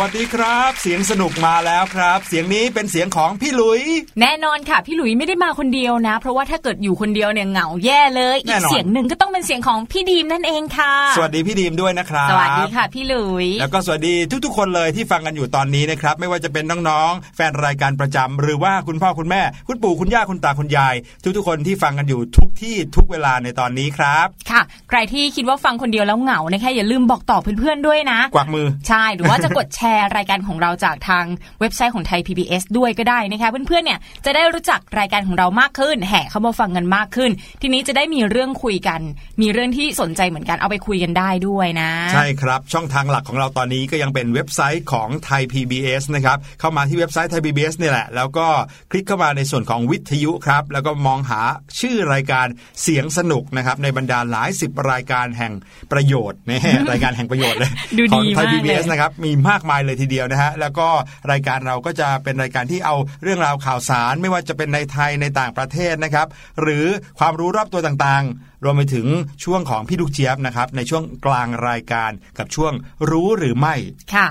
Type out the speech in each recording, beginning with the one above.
วัสดีครับ เสียงสนุกมาแล้วครับ เสียงนี้เป็นเสียงของพี่หลุย แน่นอนค่ะ พี่หลุยไม่ได้มาคนเดียวนะ เพราะว่าถ้าเกิดอยู่คนเดียวเนี่ยเหงาแย่เลยแน่อีกนอนเสียงหนึ่งก็ต้อง เป็นเสียงของพี่ดีมนั่นเองค่ะ สวัสดีพี่ดีมด้วยนะครับ สวัสดีค่ะพี่หลุย แล้วก็สวัสดีทุกๆ คนเลยที่ฟังกันอยู่ตอนนี้นะครับ ไม่ว่าจะเป็นน้องๆ แฟนรายการประจำหรือว่าคุณพ่อคุณแม่ คุณปู่คุณย่าคุณตาคุณยาย ทุกๆ คนที่ฟังกันอยู่ทุกที่ทุกเวลาในตอนนี้ครับ ค่ะ ใครที่คิดว่าฟังคนเดียวแล้วเหงานะคะอย่าลืมบอกต่อเพื่อนๆด้วยนะ กวักมือ ใช่ หรือว่าจะกดแชร์รายการของเราจากทางเว็บไซต์ของไทย PBS ด้วยก็ได้นะคะเพื่อนๆ เนี่ยจะได้รู้จักรายการของเรามากขึ้น แห่เข้ามาฟังกันมากขึ้น ทีนี้จะได้มีเรื่องคุยกันมีเรื่องที่สนใจเหมือนกันเอาไปคุยกันได้ด้วยนะ ใช่ครับ ช่องทางหลักของเราตอนนี้ก็ยังเป็นเว็บไซต์ของไทย PBS นะครับ เข้ามาที่เว็บไซต์ไทย PBS นี่แหละ แล้วก็คลิกเข้ามาในส่วนของวิทยุครับ แล้วก็มองหาชื่อรายการเสียงสนุกนะครับ ในบรรดาหลายสิบรายการแห่งประโยชน์นี่รายการแห่งประโยชน์เลยดูของดีไทยมากเลย PBS นะครับมีมากมายเลยทีเดียวนะฮะแล้วก็รายการเราก็จะเป็นรายการที่เอาเรื่องราวข่าวสาร ไม่ว่าจะเป็นในไทยในต่างประเทศนะครับ หรือความรู้รอบตัวต่างๆ รวมไปถึงช่วงของพี่ลูกเจี๊ยบนะครับในช่วงกลางรายการกับช่วงรู้หรือไม่ค่ะ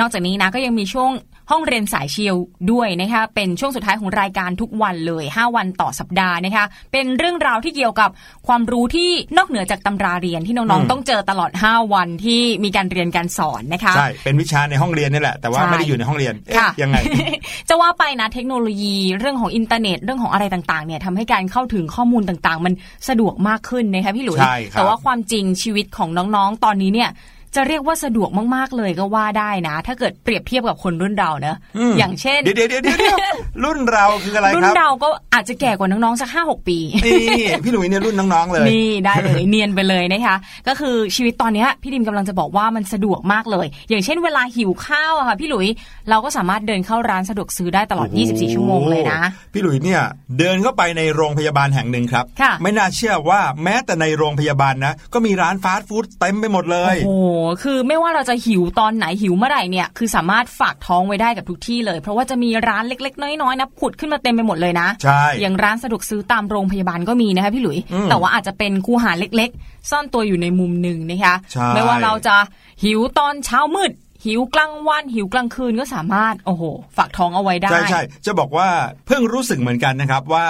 นอกจากนี้นะก็ยังมีช่วง ห้องเรียนสายเชียวด้วยนะคะเป็นช่วงสุดท้ายของรายการทุกวันเลย 5 วันต่อสัปดาห์นะคะเป็นเรื่องราวที่เกี่ยวกับความรู้ที่นอกเหนือจากตำราเรียนที่น้องอืมๆต้องเจอตลอด 5 วันที่มีการเรียนการสอนนะคะใช่เป็นวิชาในห้องเรียนนี่แหละแต่ว่าใช่ไม่ได้อยู่ในห้องเรียนเอ๊ะค่ะยังไง จะว่าไปนะเทคโนโลยีเรื่องของอินเทอร์เน็ตเรื่องของอะไรต่างๆเนี่ยทำให้การเข้าถึงข้อมูลต่างๆ มันสะดวกมากขึ้นนะคะพี่หลุยใช่ครับแต่ว่าความจริงชีวิตของน้องๆ ตอนนี้เนี่ย จะเรียกว่าสะดวกมากๆเลยก็ว่าได้นะ ถ้าเกิดเปรียบเทียบกับคนรุ่นเราเนอะมอย่างเช่นเดี๋ยวเดี๋ยวเดี๋ยวเดี๋ยวรุ่นเราคืออะไรรุ่คนรับเราก็อาจจะแก่กว่าน้องๆสักห้าหกปีนี่พี่หลุยเนี่ยรุ่นน้องๆเลยนี่ได้เลยเนียนไปเลยนะคะ ก็คือชีวิตตอนเนี้ยพี่ดิมกำลังจะบอกว่ามันสะดวกมากเลย อย่างเช่นเวลาหิวข้าวอะค่ะพี่หลุยเราก็สามารถเดินเข้าร้านสะดวกซื้อได้ตลอดโอ้โห24 ชั่วโมงเลยนะ พี่หลุยเนี่ยเดินเข้าไปในโรงพยาบาลแห่งหนึ่งครับค่ะไม่น่าเชื่อว่าแม้แต่ในโรงพยาบาลนะ ก็มีร้านฟาสต์ฟู้ดเต็มไปหมดเลย โอ้โหคือไม่ว่าเราจะหิวตอนไหนหิวเมื่อไหร่เนี่ยคือสามารถฝากท้องไว้ได้กับทุกที่เลย เพราะว่าจะมีร้านเล็ก ๆ น้อยๆนะผุดขึ้นมาเต็มไปหมดเลยนะใช่อย่างร้านสะดวกซื้อตามโรงพยาบาลก็มีนะคะพี่หลุยอืมแต่ว่าอาจจะเป็นคูหาเล็ก ๆ ซ่อนตัวอยู่ในมุมหนึ่งนะคะใช่ไม่ว่าเราจะหิวตอนเช้ามืดหิวกลางวันหิวกลางคืนก็สามารถโอ้โห ฝากท้องเอาไว้ได้ ใช่ใช่จะบอกว่าเพิ่งรู้สึกเหมือนกันนะครับว่า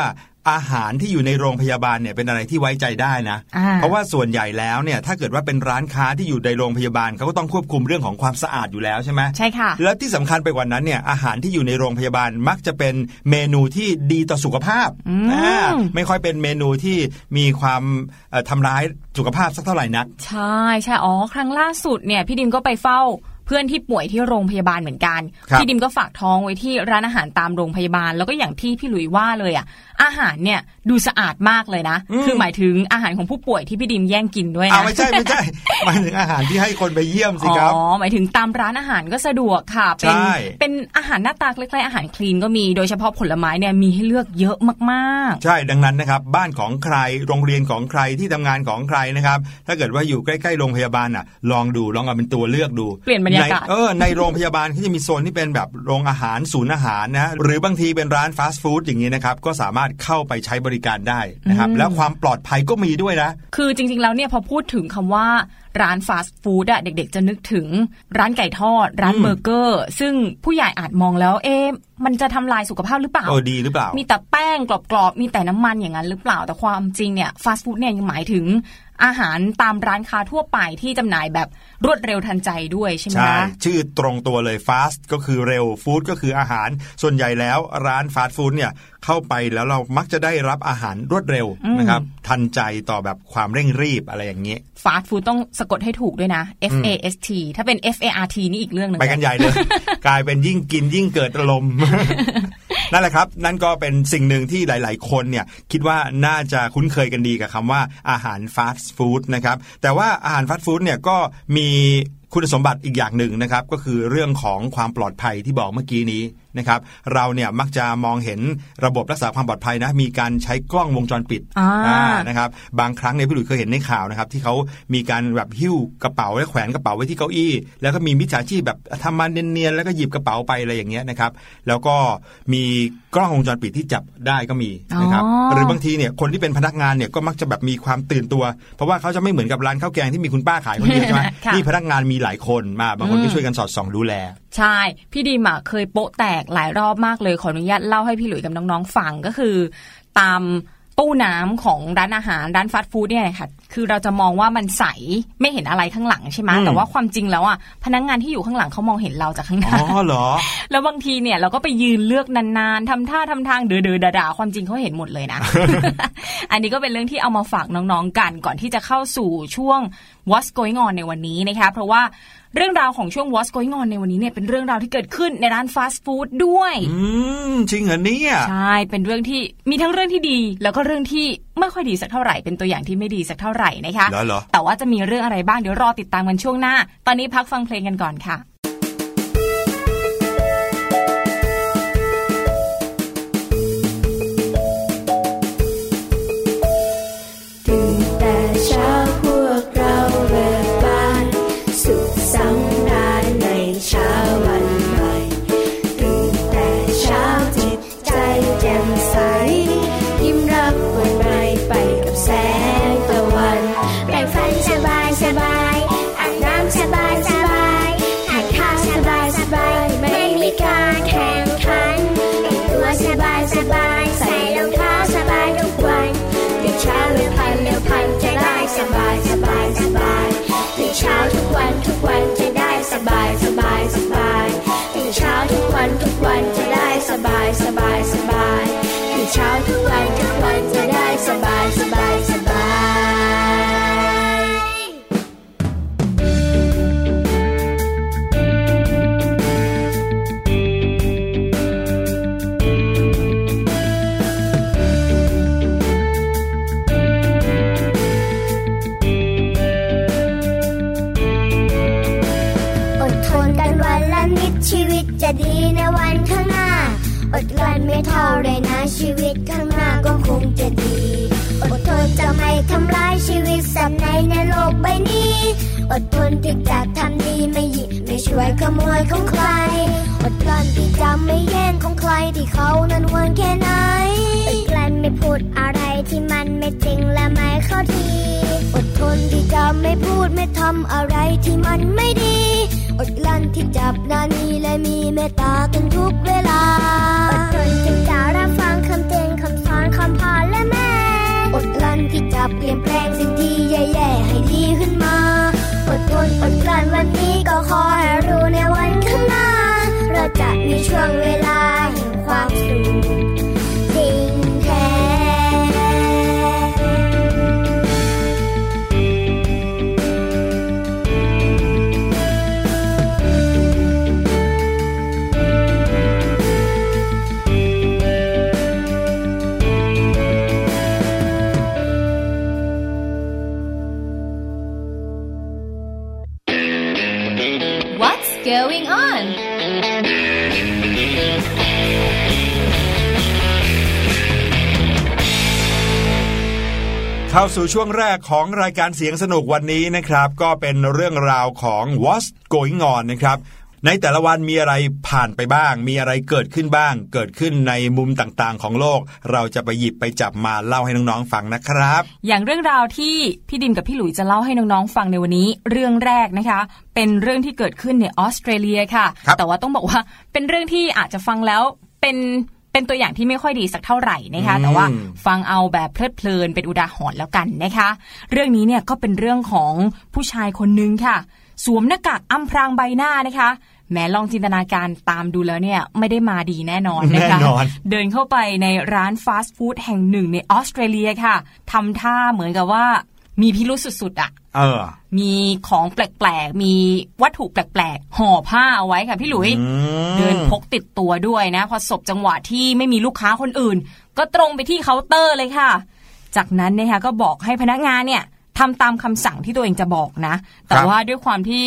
อาหารที่อยู่ในโรงพยาบาลเนี่ยเป็นอะไรที่ไว้ใจได้นะอ่าเพราะว่าส่วนใหญ่แล้วเนี่ยถ้าเกิดว่าเป็นร้านค้าที่อยู่ในโรงพยาบาลเขาก็ต้องควบคุมเรื่องของความสะอาดอยู่แล้วใช่ไหมใช่ค่ะ และที่สำคัญไปกว่านั้นเนี่ยอาหารที่อยู่ในโรงพยาบาลมักจะเป็นเมนูที่ดีต่อสุขภาพอืมอ่าไม่ค่อยเป็นเมนูที่มีความเอ่อทำร้ายสุขภาพสักเท่าไหร่นัก ใช่ใช่อ๋อครั้งล่าสุดเนี่ยพี่ดิมก็ไปเฝ้า เพื่อนที่ป่วยที่โรงพยาบาลเหมือนกันครับพี่ดิมก็ฝากท้องไว้ที่ร้านอาหารตามโรงพยาบาล แล้วก็อย่างที่พี่หลุยว่าเลยอะ อาหารเนี่ยดูสะอาดมากเลยนะอืมคือหมายถึงอาหารของผู้ป่วยที่พี่ดิมแย่งกินด้วยอ้าวนะไม่ใช่ไม่ใช่หมายถึงอาหารที่ให้คนไปเยี่ยมสิครับอ๋อหมายถึงตามร้านอาหารก็สะดวกค่ะ เป็นใช่เป็นอาหารหน้าตาคล้ายๆอาหารคลีนก็มีโดยเฉพาะผลไม้เนี่ยมีให้เลือกเยอะมากใช่ดังนั้นนะครับ บ้านของใครโรงเรียนของใครที่ทำงานของใครนะครับ ถ้าเกิดว่าอยู่ใกล้ๆโรงพยาบาลน่ะ ลองดูลองเอาเป็นตัวเลือกดูเปลี่ยนบรรยากาศในเออในโรงพยาบาลเขาจะมีโซนที่เป็นแบบโรงอาหารศูนย์อาหารนะหรือบางทีเป็นร้านฟาสต์ฟู้ดอย่างนี้นะครับก็สามารถเข้าไปใช้บริการได้นะครับแล้วความปลอดภัยก็มีด้วยนะๆคือจริง ๆ แล้วเนี่ยพอพูดถึงคำว่าร้านฟาสต์ฟู้ดอะเด็ก ๆ จะนึกถึงร้านไก่ทอด ร้านอืมเบอร์เกอร์ ซึ่งผู้ใหญ่อาจมองแล้วเอ๊ะมันจะทำลายสุขภาพหรือเปล่าเออดีหรือเปล่า มีแต่แป้งกรอบๆ มีแต่น้ำมันอย่างนั้นหรือเปล่าแต่ความจริงเนี่ยฟาสต์ฟู้ดเนี่ยยังหมายถึง อาหารตามร้านค้าทั่วไปที่จำหน่ายแบบรวดเร็วทันใจด้วยใช่ไหมใช่คะชื่อตรงตัวเลยฟาสต์ก็คือเร็วฟู้ดก็คืออาหาร ส่วนใหญ่แล้วร้านฟาสต์ฟู้ดเนี่ยเข้าไปแล้วเรามักจะได้รับอาหารรวดเร็วอืมนะครับทันใจต่อแบบความเร่งรีบอะไรอย่างนี้ฟาสต์ฟู้ดต้องสะกดให้ถูกด้วยนะ F A S T ถ้าเป็น F A R T นี่อีกเรื่องหนึงไปกันใหญ่เลย กลายเป็นยิ่งกินยิ่งเกิดอารมณ์ นั่นแหละครับ นั่นก็เป็นสิ่งหนึ่งที่หลาย ๆ คนเนี่ยคิดว่าน่าจะคุ้นเคยกันดีกับคำว่าอาหารฟาสต์ฟู้ดนะครับแต่ว่าอาหารฟาสต์ฟู้ดเนี่ยก็มีคุณสมบัติอีกอย่างหนึ่งนะครับ ก็คือเรื่องของความปลอดภัยที่บอกเมื่อกี้นี้ นะครับเราเนี่ยมักจะมองเห็นระบบรักษาความปลอดภัยนะมีการใช้กล้องวงจรปิดอ่าอ่านะครับบางครั้งเนี่ยพี่หลุยส์เคยเห็นในข่าวนะครับที่เขามีการแบบหิ้วกระเป๋าและแขวนกระเป๋าไว้ที่เก้าอี้ แล้วก็มีมิจฉาชีพแบบทำมาเนียนๆแล้วก็หยิบกระเป๋าไปอะไรอย่างเงี้ยนะครับแล้วก็มีกล้องวงจรปิดที่จับได้ก็มีนะครับอ๋อหรือบางทีเนี่ยคนที่เป็นพนักงานเนี่ยก็มักจะแบบมีความตื่นตัว เพราะว่าเขาจะไม่เหมือนกับร้านข้าวแกงที่มีคุณป้าขายคนเดียวใช่ไหมค่ะนี่พนักงานมีหลายคนมาบางคนก็ช่วยกันสอดส่องดูแล ใช่ พี่ดีมอะเคยโปะแตกหลายรอบมากเลยขออนุญาตเล่าให้พี่หลุยกับน้องๆฟังก็คือ ตามตู้น้ำของร้านอาหารร้านฟาสต์ฟู้ดเนี่ยค่ะ คือเราจะมองว่ามันใสไม่เห็นอะไรข้างหลังใช่ไหมอืมแต่ว่าความจริงแล้วอะพนักงานที่อยู่ข้างหลังเขามองเห็นเราจากข้างหอ๋น้าอเหรอ แล้วบางทีเนี่ยเราก็ไปยืนเลือกนานๆทำท่าทำทางเดือเดือด่าๆความจริงเขาเห็นหมดเลยนะ อันนี้ก็เป็นเรื่องที่เอามาฝากน้องๆกันก่อนที่จะเข้าสู่ช่วง What's Going On ในวันนี้นะคะเพราะว่าเรื่องราวของช่วง What's Going On ในวันนี้เนี่ยเป็นเรื่องราวที่เกิดขึ้นในร้านฟาสต์ฟู้ดด้วยอืมจริงเหรอเนี่ยใช่เป็นเรื่องที่มีทั้งเรื่องที่ดี แล้วก็เรื่องที่ไม่ค่อยดีสักเท่าไหร่เป็นตัวอย่างที่ไม่ดีสักเท่าไหร่นะคะเหรอเหรอแต่ว่าจะมีเรื่องอะไรบ้างเดี๋ยวรอติดตามกันช่วงหน้า ตอนนี้พักฟังเพลงกันก่อนค่ะ วันทุกวันจะได้สบายสบายสบายอดทนกันวันละนิดชีวิตจะดีในวันข้างหน้า อดกลั้นไม่เท่าไร ชีวิตสัตว์ในในโลกใบนี้ อดทนที่จะทำดีไม่หยิบไม่ช่วยขโมยของใคร อดกลั้นที่จะไม่แย่งของใครที่เขานั้นหวันแค่ไหน อดกลั้นไม่พูดอะไรที่มันไม่จริงและไม่เข้าที อดทนที่จะไม่พูดไม่ทำอะไรที่มันไม่ดี อดกลั้นที่จับนานีและมีเมตตากันทุกเวลา จะมีช่ สู่ช่วงแรกของรายการเสียงสนุกวันนี้นะครับ ก็เป็นเรื่องราวของ What's Going On นะครับในแต่ละวันมีอะไรผ่านไปบ้าง มีอะไรเกิดขึ้นบ้าง เกิดขึ้นในมุมต่างๆ ของโลก เราจะไปหยิบไปจับมาเล่าให้น้องๆฟังนะครับ อย่างเรื่องราวที่พี่ดิมกับพี่หลุยจะเล่าให้น้องๆฟังในวันนี้ เรื่องแรกนะคะ เป็นเรื่องที่เกิดขึ้นในออสเตรเลียค่ะครับแต่ว่าต้องบอกว่าเป็นเรื่องที่อาจจะฟังแล้วเป็น เป็นตัวอย่างที่ไม่ค่อยดีสักเท่าไหร่นะคะ แต่ว่าฟังเอาแบบเพลิดเพลินเป็นอุทาหรณ์แล้วกันนะคะ เรื่องนี้เนี่ยก็เป็นเรื่องของผู้ชายคนนึงค่ะ สวมหน้ากากอำพรางใบหน้านะคะแม้ลองจินตนาการตามดูแล้วเนี่ยไม่ได้มาดีแน่นอนนะคะแน่นอนเดินเข้าไปในร้านฟาสต์ฟู้ดแห่งหนึ่งในออสเตรเลียค่ะทำท่าเหมือนกับว่า มีพิรุษสุดๆอะ่ะ เออ มีของแปลกๆ มีวัตถุแปลกๆ ห่อผ้าเอาไว้ค่ะพี่หลุยอืมเดินพกติดตัวด้วยนะ พอศบจังหวะที่ไม่มีลูกค้าคนอื่น ก็ตรงไปที่เคาน์เตอร์เลยค่ะ จากนั้นเนะคะก็บอกให้พนักงานเนี่ยทำตามคำสั่งที่ตัวเองจะบอกนะ แต่ครับว่าด้วยความที่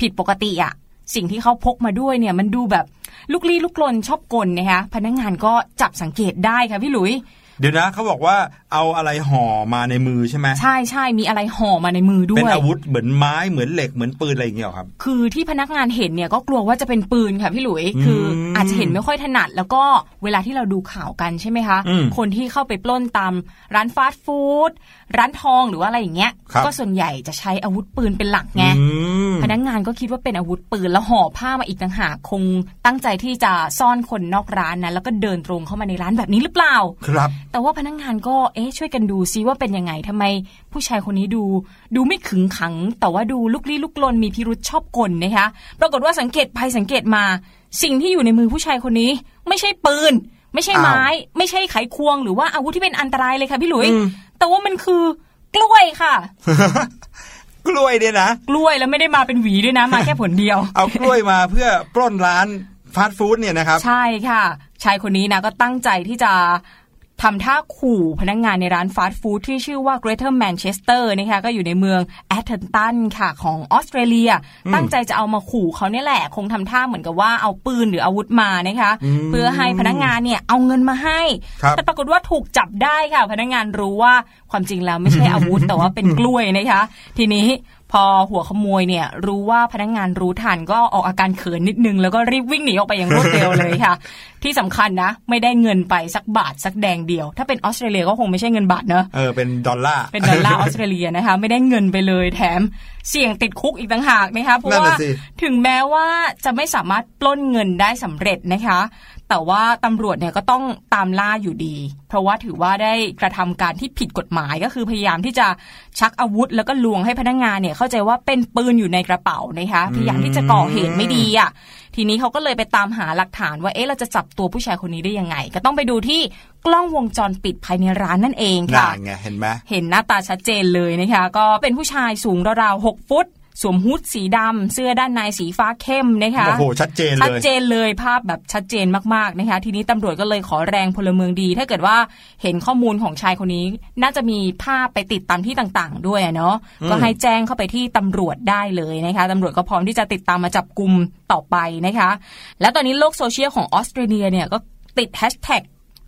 ผิดปกติอะสิ่งที่เขาพกมาด้วยเนี่ยมันดูแบบ ลุกลี้ลุกลนชอบกลนะคะ พนักงานก็จับสังเกตได้ค่ะพี่หลุย เดี๋ยวนะเขาบอกว่าเอาอะไรห่อมาในมือใช่ไหมใช่ใช่มีอะไรห่อมาในมือด้วเป็นยอาวุธเหมือนไม้เหมือนเหล็กเหมือนปืนอะไรอย่างเงี้ยเหรอครับ คือที่พนักงานเห็นเนี่ยก็กลัวว่าจะเป็นปืนค่ะพี่หลุยคืออาจจะเห็นไม่ค่อยถนัด แล้วก็เวลาที่เราดูข่าวกันใช่ไหมคะอืมคนที่เข้าไปปล้นตามร้านฟาสต์ฟู้ดร้านทองหรือว่าอะไรอย่างเงี้ยครับก็ส่วนใหญ่จะใช้อาวุธปืนเป็นหลักไงอืมพนักงานก็คิดว่าเป็นอาวุธปืนแล้วห่อผ้ามาอีกต่างหากคงตั้งใจที่จะซ่อนคนนอกร้านนะแล้วก็เดินตรงเข้ามาในร้านแบบนี้หรือเปล่าครับ แต่ว่าพนักงานก็เอ๊ะช่วยกันดูซิว่าเป็นยังไงทำไม ผู้ชายคนนี้ดู ดูไม่ขึงขัง แต่ว่าดูลุกลี้ลุกลนมีพิรุษชอบกลนะคะ ปรากฏว่าสังเกตไปสังเกตมา สิ่งที่อยู่ในมือผู้ชายคนนี้ ไม่ใช่ปืน ไม่ใช่ไม้ ไม่ใช่ไขควง หรือว่าอาวุธที่เป็นอันตรายเลยค่ะพี่หลุยอืมแต่ว่ามันคือกล้วยค่ะกล้วยเนี่ยนะกล้วยแล้วไม่ได้มาเป็นหวีด้วยนะ มาแค่ผลเดียว เอากล้วยมาเพื่อปล้นร้านฟาสต์ฟู้ดเนี่ยนะครับ ใช่ค่ะ ชายคนนี้นะก็ตั้งใจที่จะ ทำท่าขู่พนักงงานในร้านฟาสต์ฟู้ดที่ชื่อว่า Greater Manchester นะคะก็อยู่ในเมืองแอตแทนตันค่ะของออสเตรเลีย ตั้งใจจะเอามาขู่เขาเนี่ยแหละ คงทำท่าเหมือนกับว่าเอาปืนหรืออาวุธมานะคะเพื่อให้พนักงานเนี่ยเอาเงินมาให้ครับแต่ปรากฏว่าถูกจับได้ค่ะ พนักงานรู้ว่าความจริงแล้วไม่ใช่อาวุธแต่ว่าเป็นกล้วยนะคะ ทีนี้ พอหัวขโมยเนี่ยรู้ว่าพนักงานรู้ทันก็ออกอาการเขินนิดนึง แล้วก็รีบวิ่งหนีออกไปอย่างรวดเร็วเลยค่ะ ที่สำคัญนะ ไม่ได้เงินไปสักบาทสักแดงเดียว ถ้าเป็นออสเตรเลียก็คงไม่ใช่เงินบาทเนอะเออเป็นดอลลาร์เป็นดอลลาร์ออสเตรเลียนะคะ ไม่ได้เงินไปเลยแถมเสี่ยงติดคุกอีกต่างหากนะคะเพราะนั่นว่าน่ะสิถึงแม้ว่าจะไม่สามารถปล้นเงินได้สำเร็จนะคะ แต่ว่าตำรวจเนี่ยก็ต้องตามล่าอยู่ดี เพราะว่าถือว่าได้กระทำการที่ผิดกฎหมายก็คือพยายามที่จะชักอาวุธ แล้วก็ลวงให้พนักงานเนี่ยเข้าใจว่าเป็นปืนอยู่ในกระเป๋านะคะพยายามที่จะก่อเหตุไม่ดีอะทีนี้เขาก็เลยไปตามหาหลักฐานว่าเอ๊ะเราจะจับตัวผู้ชายคนนี้ได้ยังไง ก็ต้องไปดูที่กล้องวงจรปิดภายในร้านนั่นเองค่ะน่าไงเห็นไหมเห็นหน้าตาชัดเจนเลยนะคะก็เป็นผู้ชายสูงราวๆ6ฟุต สวมฮูดสีดำเสื้อด้านในสีฟ้าเข้มนะคะโอ้โหชัดเจนชัดเลยเจนเลยภาพแบบชัดเจนมากๆนะคะ ทีนี้ตำรวจก็เลยขอแรงพลเมืองดี ถ้าเกิดว่าเห็นข้อมูลของชายคนนี้ น่าจะมีภาพไปติดตามที่ต่างๆ ด้วยอะเนาะก็ให้แจ้งเข้าไปที่ตำรวจได้เลยนะคะตำรวจก็พร้อมที่จะติดตามมาจับกลุ่มต่อไปนะคะ แล้วตอนนี้โลกโซเชียลของออสเตรเลียเนี่ยก็ติดแฮชแท็ก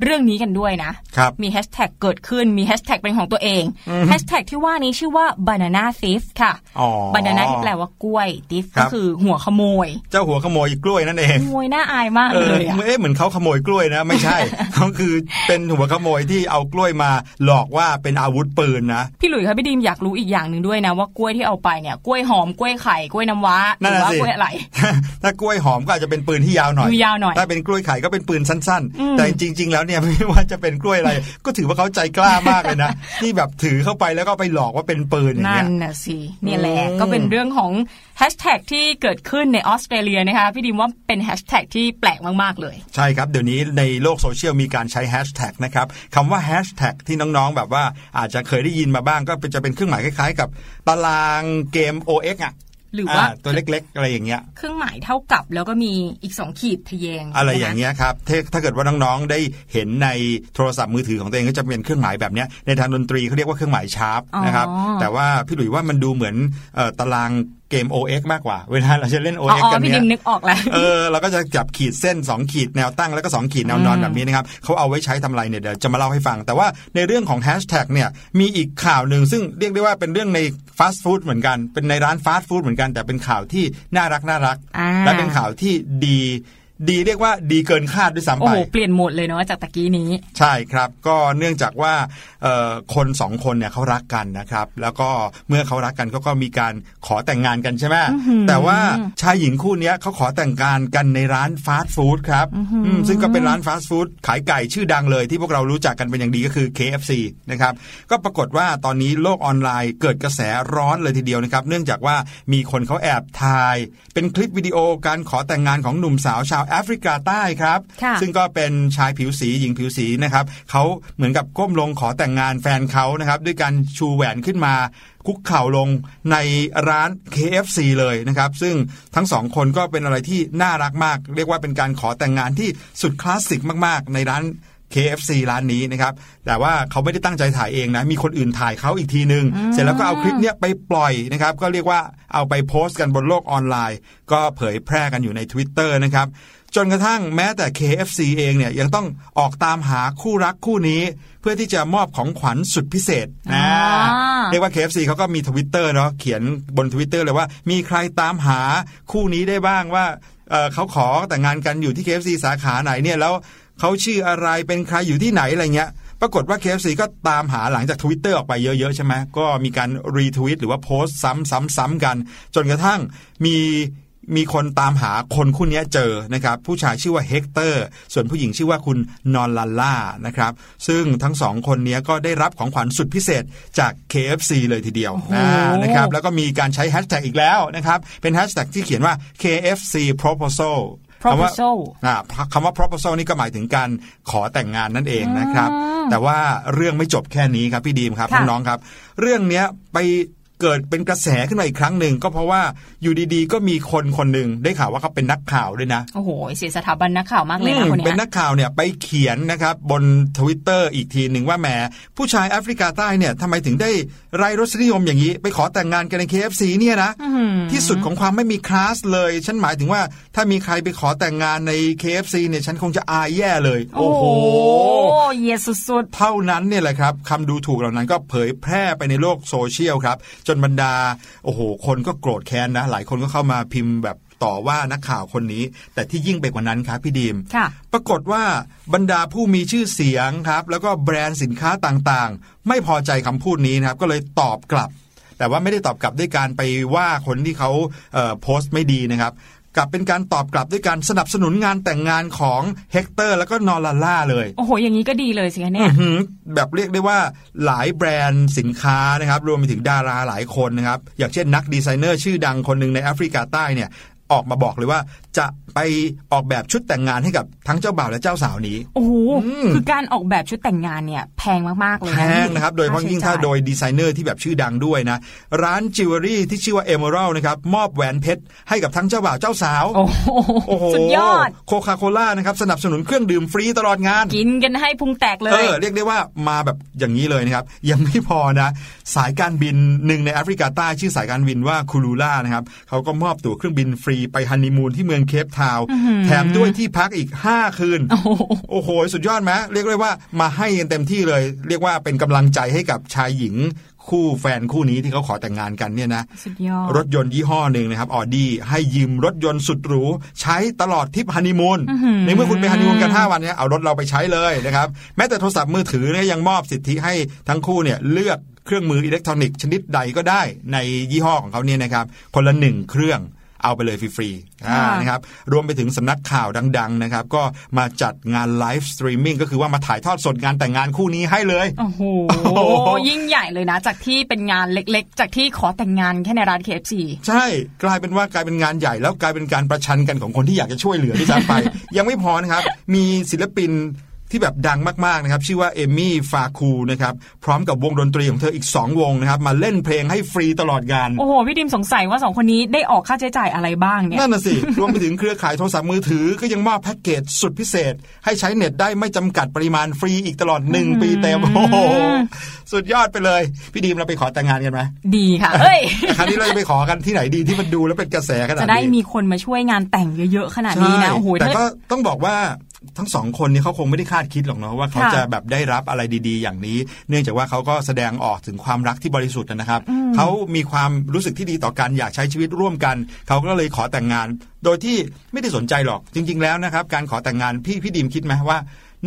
เรื่องนี้กันด้วยนะครับมีแฮชแท็กเกิดขึ้นมีแฮชแท็กเป็นของตัวเองแฮชแท็กที่ว่านี้ชื่อว่า banana thief ค่ะอ๋อ banana ที่แปลว่ากล้วย thief ครัก็บคือหัวขโมย เจ้าหัวขโมยกล้วยนั่นเองขโมยน่าอายมากเอเลอยอะเอ๊ะเหมือนเขาขโมยกล้วยนะ ไม่ใช่เขาคือเป็นหัวขโมยที่เอากล้วยมาหลอกว่าเป็นอาวุธปืนนะพี่หลุยส์ครับพี่ดีมอยากรู้อีกอย่างหนึ่งด้วยนะว่ากล้วยที่เอาไปเนี่ยกล้วยหอมกล้วยไข่กล้วยน้ำว้าหนั่นรือน่ะว่าสิกล้วยอะไรถ้ากล้วยหอมก็อาจจะเป็นปืนที่ยาวหน่อยดูยาวหน่อยถ้าเป็นกล้วยไข่ก็เป็นปืนสั้นอืมๆแต่จริง ๆ แล้วเนี่ยไม่ว่าจะเป็นกล้วยอะไร ก็ถือว่าเขาใจกล้ามากเลยนะที่แบบถือเข้าไปแล้วก็ไปหลอกว่าเป็นปืนอย่างนั่เงี้นยน่ะสิเนี่ยแหละอืมก็เป็นเรื่องของแฮชแท็กที่เกิดขึ้นในออสเตรเลียนะคะพี่ดีมว่าเป็นแฮชแท็กที่แปลกมาก ๆ เลย ใช่ครับ เดี๋ยวนี้ในโลกโซเชียลมีการใช้แฮชแท็กนะครับคำว่าแฮชแท็กที่น้องๆ แบบว่าอาจจะเคยได้ยินมาบ้างก็เป็นจะเป็นเครื่องหมายคล้ายๆ กับตารางเกม OX อะ หรือว่าาตัวเล็ก ๆ อะไรอย่างเงี้ย เครื่องหมายเท่ากับแล้วก็มีอีกสองขีดทะแยง อะไรใช่หมอย่างเงี้ยครับถ้าถ้าเกิดว่าน้องๆได้เห็นในโทรศัพท์มือถือของตัวเองก็จะเป็นเครื่องหมายแบบเนี้ยในทางดนตรีเขาเรียกว่าเครื่องหมายชาร์ปอ๋อนะครับแต่ว่าพี่หลุยว่ามันดูเหมือนเอ่อตาราง เกม OX มากกว่า เวลาเราจะเล่นอ๋อ OX อ๋อกันพี่เนี้ดิยมนึกออกแล้วเออเราก็จะจับขีดเส้น 2 ขีดแนวตั้งแล้วก็ 2 ขีดแนวนอนอืมแบบนี้นะครับเขาเอาไว้ใช้ทำอะไรเนี่ยเดี๋ยวจะมาเล่าให้ฟัง แต่ว่าในเรื่องของแฮชแท็กเนี่ยมีอีกข่าวหนึ่งซึ่งเรียกได้ว่าเป็นเรื่องในฟาสต์ฟู้ดเหมือนกัน เป็นในร้านฟาสต์ฟู้ดเหมือนกันแต่เป็นข่าวที่น่ารักน่ารักอ่าและเป็นข่าวที่ดีดีเรียกว่าดีเกินคาดด้วยซ้ำโอ้ไปโห เปลี่ยนโหมดเลยเนาะจากตะกี้นี้ ใช่ครับ ก็เนื่องจากว่าเอ่อคนสองคนเนี่ยเขารักกันนะครับ แล้วก็เมื่อเขารักกันเขาก็มีการขอแต่งงานกันใช่ไหมแต่ว่าชายหญิงคู่เนี้ยเขาขอแต่งงานกันในร้านฟาสต์ฟู้ดครับอืมซึ่งก็เป็นร้านฟาสต์ฟู้ดขายไก่ชื่อดังเลยที่พวกเรารู้จักกันเป็นอย่างดีก็คือ KFC นะครับก็ปรากฏว่าตอนนี้โลกออนไลน์เกิดกระแสร้อนเลยทีเดียวนะครับ เนื่องจากว่ามีคนเขาแอบถ่าย เป็นคลิปวิดีโอการขอแต่งงานของหนุ่มสาวชาวแอฟริกาใต้ครับค่ะซึ่งก็เป็นชายผิวสีหญิงผิวสีนะครับเขาเหมือนกับก้มลงขอแต่งงานแฟนเขานะครับด้วยการชูแหวนขึ้นมา คุกเข่าลงในร้าน KFC เลยนะครับซึ่งทั้งสองคนก็เป็นอะไรที่น่ารักมาก เรียกว่าเป็นการขอแต่งงานที่สุดคลาสสิกมากๆ ในร้าน KFC ร้านนี้นะครับ แต่ว่าเขาไม่ได้ตั้งใจถ่ายเองนะ มีคนอื่นถ่ายเขาอีกทีนึงเสร็จแล้วก็เอาคลิปเนี้ยไปปล่อยนะครับ ก็เรียกว่าเอาไปโพสต์กันบนโลกออนไลน์ ก็เผยแพร่กันอยู่ใน Twitter นะครับ จนกระทั่งแม้แต่ KFC เองเนี่ยยังต้องออกตามหาคู่รักคู่นี้ เพื่อที่จะมอบของขวัญสุดพิเศษนะอ่าเรียกว่า KFC เขาก็มีทวิตเตอร์เนาะเขียนบนทวิตเตอร์เลยว่ามีใครตามหาคู่นี้ได้บ้างว่าเอ่อเขาขอแต่งงานกันอยู่ที่ KFC สาขาไหนเนี่ยแล้วเขาชื่ออะไรเป็นใครอยู่ที่ไหนอะไรเงี้ยปรากฏว่า KFC ก็ตามหาหลังจากทวิตเตอร์ออกไปเยอะ ๆ ใช่ไหมก็มีการรีทวิตหรือว่าโพสต์ซ้ำๆๆกัน จนกระทั่งมี มีคนตามหาคนคู่นี้เจอนะครับผู้ชายชื่อว่าเฮกเตอร์ ส่วนผู้หญิงชื่อว่าคุณนอนลัลล่านะครับซึ่งทั้งสองคนนี้ก็ได้รับของขวัญสุดพิเศษจาก KFC เลยทีเดียวอ่านะครับแล้วก็มีการใช้แฮชแท็กอีกแล้วนะครับเป็นแฮชแท็กที่เขียนว่า KFC proposal คำว่า proposal อ่าคำว่า proposal นี่ก็หมายถึงการขอแต่งงานนั่นเองนะครับ แต่ว่าเรื่องไม่จบแค่นี้ครับพี่ดีมครับค่ะน้องๆครับ เรื่องเนี้ยไป เกิดเป็นกระแสขึ้นมาอีกครั้งหนึ่งก็เพราะว่าอยู่ดีๆ ก็มีคนคนหนึ่งได้ข่าวว่าเขาเป็นนักข่าวด้วยนะโอ้โหเสียสถาบันนักข่าวมากเลยนะคนเป็นเนี้ยนักข่าวเนี่ยไปเขียนนะครับบนทวิตเตอร์อีกทีหนึ่งว่าแหมผู้ชายแอฟริกาใต้เนี่ยทำไมถึงได้ไร้รสนิยมอย่างนี้ ไปขอแต่งงานกันใน KFC เนี่ยนะที่สุดของความไม่มีคลาสเลย ฉันหมายถึงว่าถ้ามีใครไปขอแต่งงานใน KFC เนี่ยฉันคงจะอายแย่เลย โอ้โหเยสุดเท่านั้นเนี่ยแหละครับคำดูถูกเหล่านั้นก็เผยแพร่ไปในโลกโซเชียลครับจนบรรดา โอ้โห คนก็โกรธแค้นนะ หลายคนก็เข้ามาพิมพ์แบบต่อว่านักข่าวคนนี้ แต่ที่ยิ่งไปกว่านั้นครับพี่ดีมๆค่ะปรากฏว่าบรรดาผู้มีชื่อเสียงครับ แล้วก็แบรนด์สินค้าต่างๆ ไม่พอใจคำพูดนี้นะครับ ก็เลยตอบกลับ แต่ว่าไม่ได้ตอบกลับด้วยการไปว่าคนที่เขาเอ่อโพสต์ไม่ดีนะครับ กลับเป็นการตอบกลับด้วยการสนับสนุนงานแต่งงานของเฮกเตอร์แล้วก็นอร์ลาล่าเลย โอ้โห อย่างนี้ก็ดีเลยสิคะเนี่ยอื้อหือแบบเรียกได้ว่าหลายแบรนด์สินค้านะครับ รวมไปถึงดาราหลายคนนะครับ อย่างเช่นนักดีไซเนอร์ชื่อดังคนหนึ่งในแอฟริกาใต้เนี่ย ออกมาบอกเลยว่า จะไปออกแบบชุดแต่งงานให้กับทั้งเจ้าบ่าวและเจ้าสาวนี้ โอ้โหอืมคือการออกแบบชุดแต่งงานเนี่ยแพงมากๆเลยแพนะงนะครับ โดยเฉพาะยิ่งถ้าโดยดีไซเนอร์ที่แบบชื่อดังด้วยนะ ร้านจิวเวลรี่ที่ชื่อว่าเอเมอรัลนะครับมอบแหวนเพชรให้กับทั้งเจ้าบ่าวเจ้าสาว โอ้โหโอ้โหสุดยอดโคคาโคล่านะครับสนับสนุนเครื่องดื่มฟรีตลอดงาน กินกันให้พุงแตกเลเอยอเรียกได้ว่ามาแบบอย่างนี้เลยนะครับ ยังไม่พอนะ สายการบินหนึ่งในแอฟริกาใต้ชื่อสายการบินว่า Kulula นะครับเขาก็มอบตั๋วเครื่องบินฟรีไปฮันนีมูนที่เมืองเคปทาวน์แถมด้วยที่พักอีก 5 คืน โอ้โห สุดยอดไหมเรียกได้ว่ามาให้กันเต็มที่เลย เรียกว่าเป็นกำลังใจให้กับชายหญิงคู่แฟนคู่นี้ที่เขาขอแต่งงานกันเนี่ยนะสุดยอดรถยนต์ยี่ห้อหนึ่งนะครับออดี้ให้ยืมรถยนต์สุดหรูใช้ตลอดทริปฮันนีมูนในเมื่อคุณไปฮันนีมูนกัน 5 วันเนี่ยเอารถเราไปใช้เลยนะครับแม้แต่โทรศัพท์มือถือเนี่ยยังมอบสิทธิให้ทั้งคู่เนี่ยเลือกเครื่องมืออิเล็กทรอนิกส์ชนิดใดก็ได้ในยี่ห้อของเขาเนี่ยนะครับคนละหนึ่งเครื่อง เอาไปเลยฟรีๆอ่าค่ะนะครับรวมไปถึงสำนักข่าวดัง ๆ นะครับ ก็มาจัดงาน live streaming ก็คือว่ามาถ่ายทอดสดงานแต่งงานคู่นี้ให้เลยโอ้โหโอ้โห ยิ่งใหญ่เลยนะ จากที่เป็นงานเล็กๆ จากที่ขอแต่งงานแค่ในร้าน KFC ใช่กลายเป็นว่ากลายเป็นงานใหญ่แล้วกลายเป็นการประชันกันของคนที่อยากจะช่วยเหลือที่ซ้ำไป ยังไม่พอนะครับ มีศิลปิน ที่แบบดังมากๆนะครับชื่อว่าเอมี่ฟาคูนะครับพร้อมกับวงดนตรีของเธออีก 2 วงนะครับมาเล่นเพลงให้ฟรีตลอดงานโอ้โหพี่ดิมสงสัยว่าสองคนนี้ได้ออกค่าใช้จ่ายอะไรบ้างเนี่ยนั่นน่ะสิรวมไปถึงเครือข่ายโทรศัพท์มือถือก็ยังมอบแพ็กเกจสุดพิเศษ ให้ใช้เน็ตได้ไม่จำกัดปริมาณฟรีอีกตลอด 1 ปีเต็มโอ้โหสุดยอดไปเลย พี่ดีมเราไปขอแต่งงานกันไหมดีค่ะเอ้ยคราวนี้เราจะไปขอกันที่ไหนดีที่มันดูแล้วเป็นกระแสขนาดจะนี้ได้มีคนมาช่วยงานแต่งเยอะๆขนาดนี้นะใช่โอ้โหแต่ถ้าก็ต้องบอกว่า ทั้งสองคนนี้เขาคงไม่ได้คาดคิดหรอกเนาะว่าเขาค่ะจะแบบได้รับอะไรดี ๆ อย่างนี้ เนื่องจากว่าเขาก็แสดงออกถึงความรักที่บริสุทธิ์นะครับเขามีความรู้สึกที่ดีต่อกันอยากใช้ชีวิตร่วมกัน เขาก็เลยขอแต่งงาน โดยที่ไม่ได้สนใจหรอกจริง ๆ แล้วนะครับ การขอแต่งงานพี่พี่ดีมคิดไหมว่า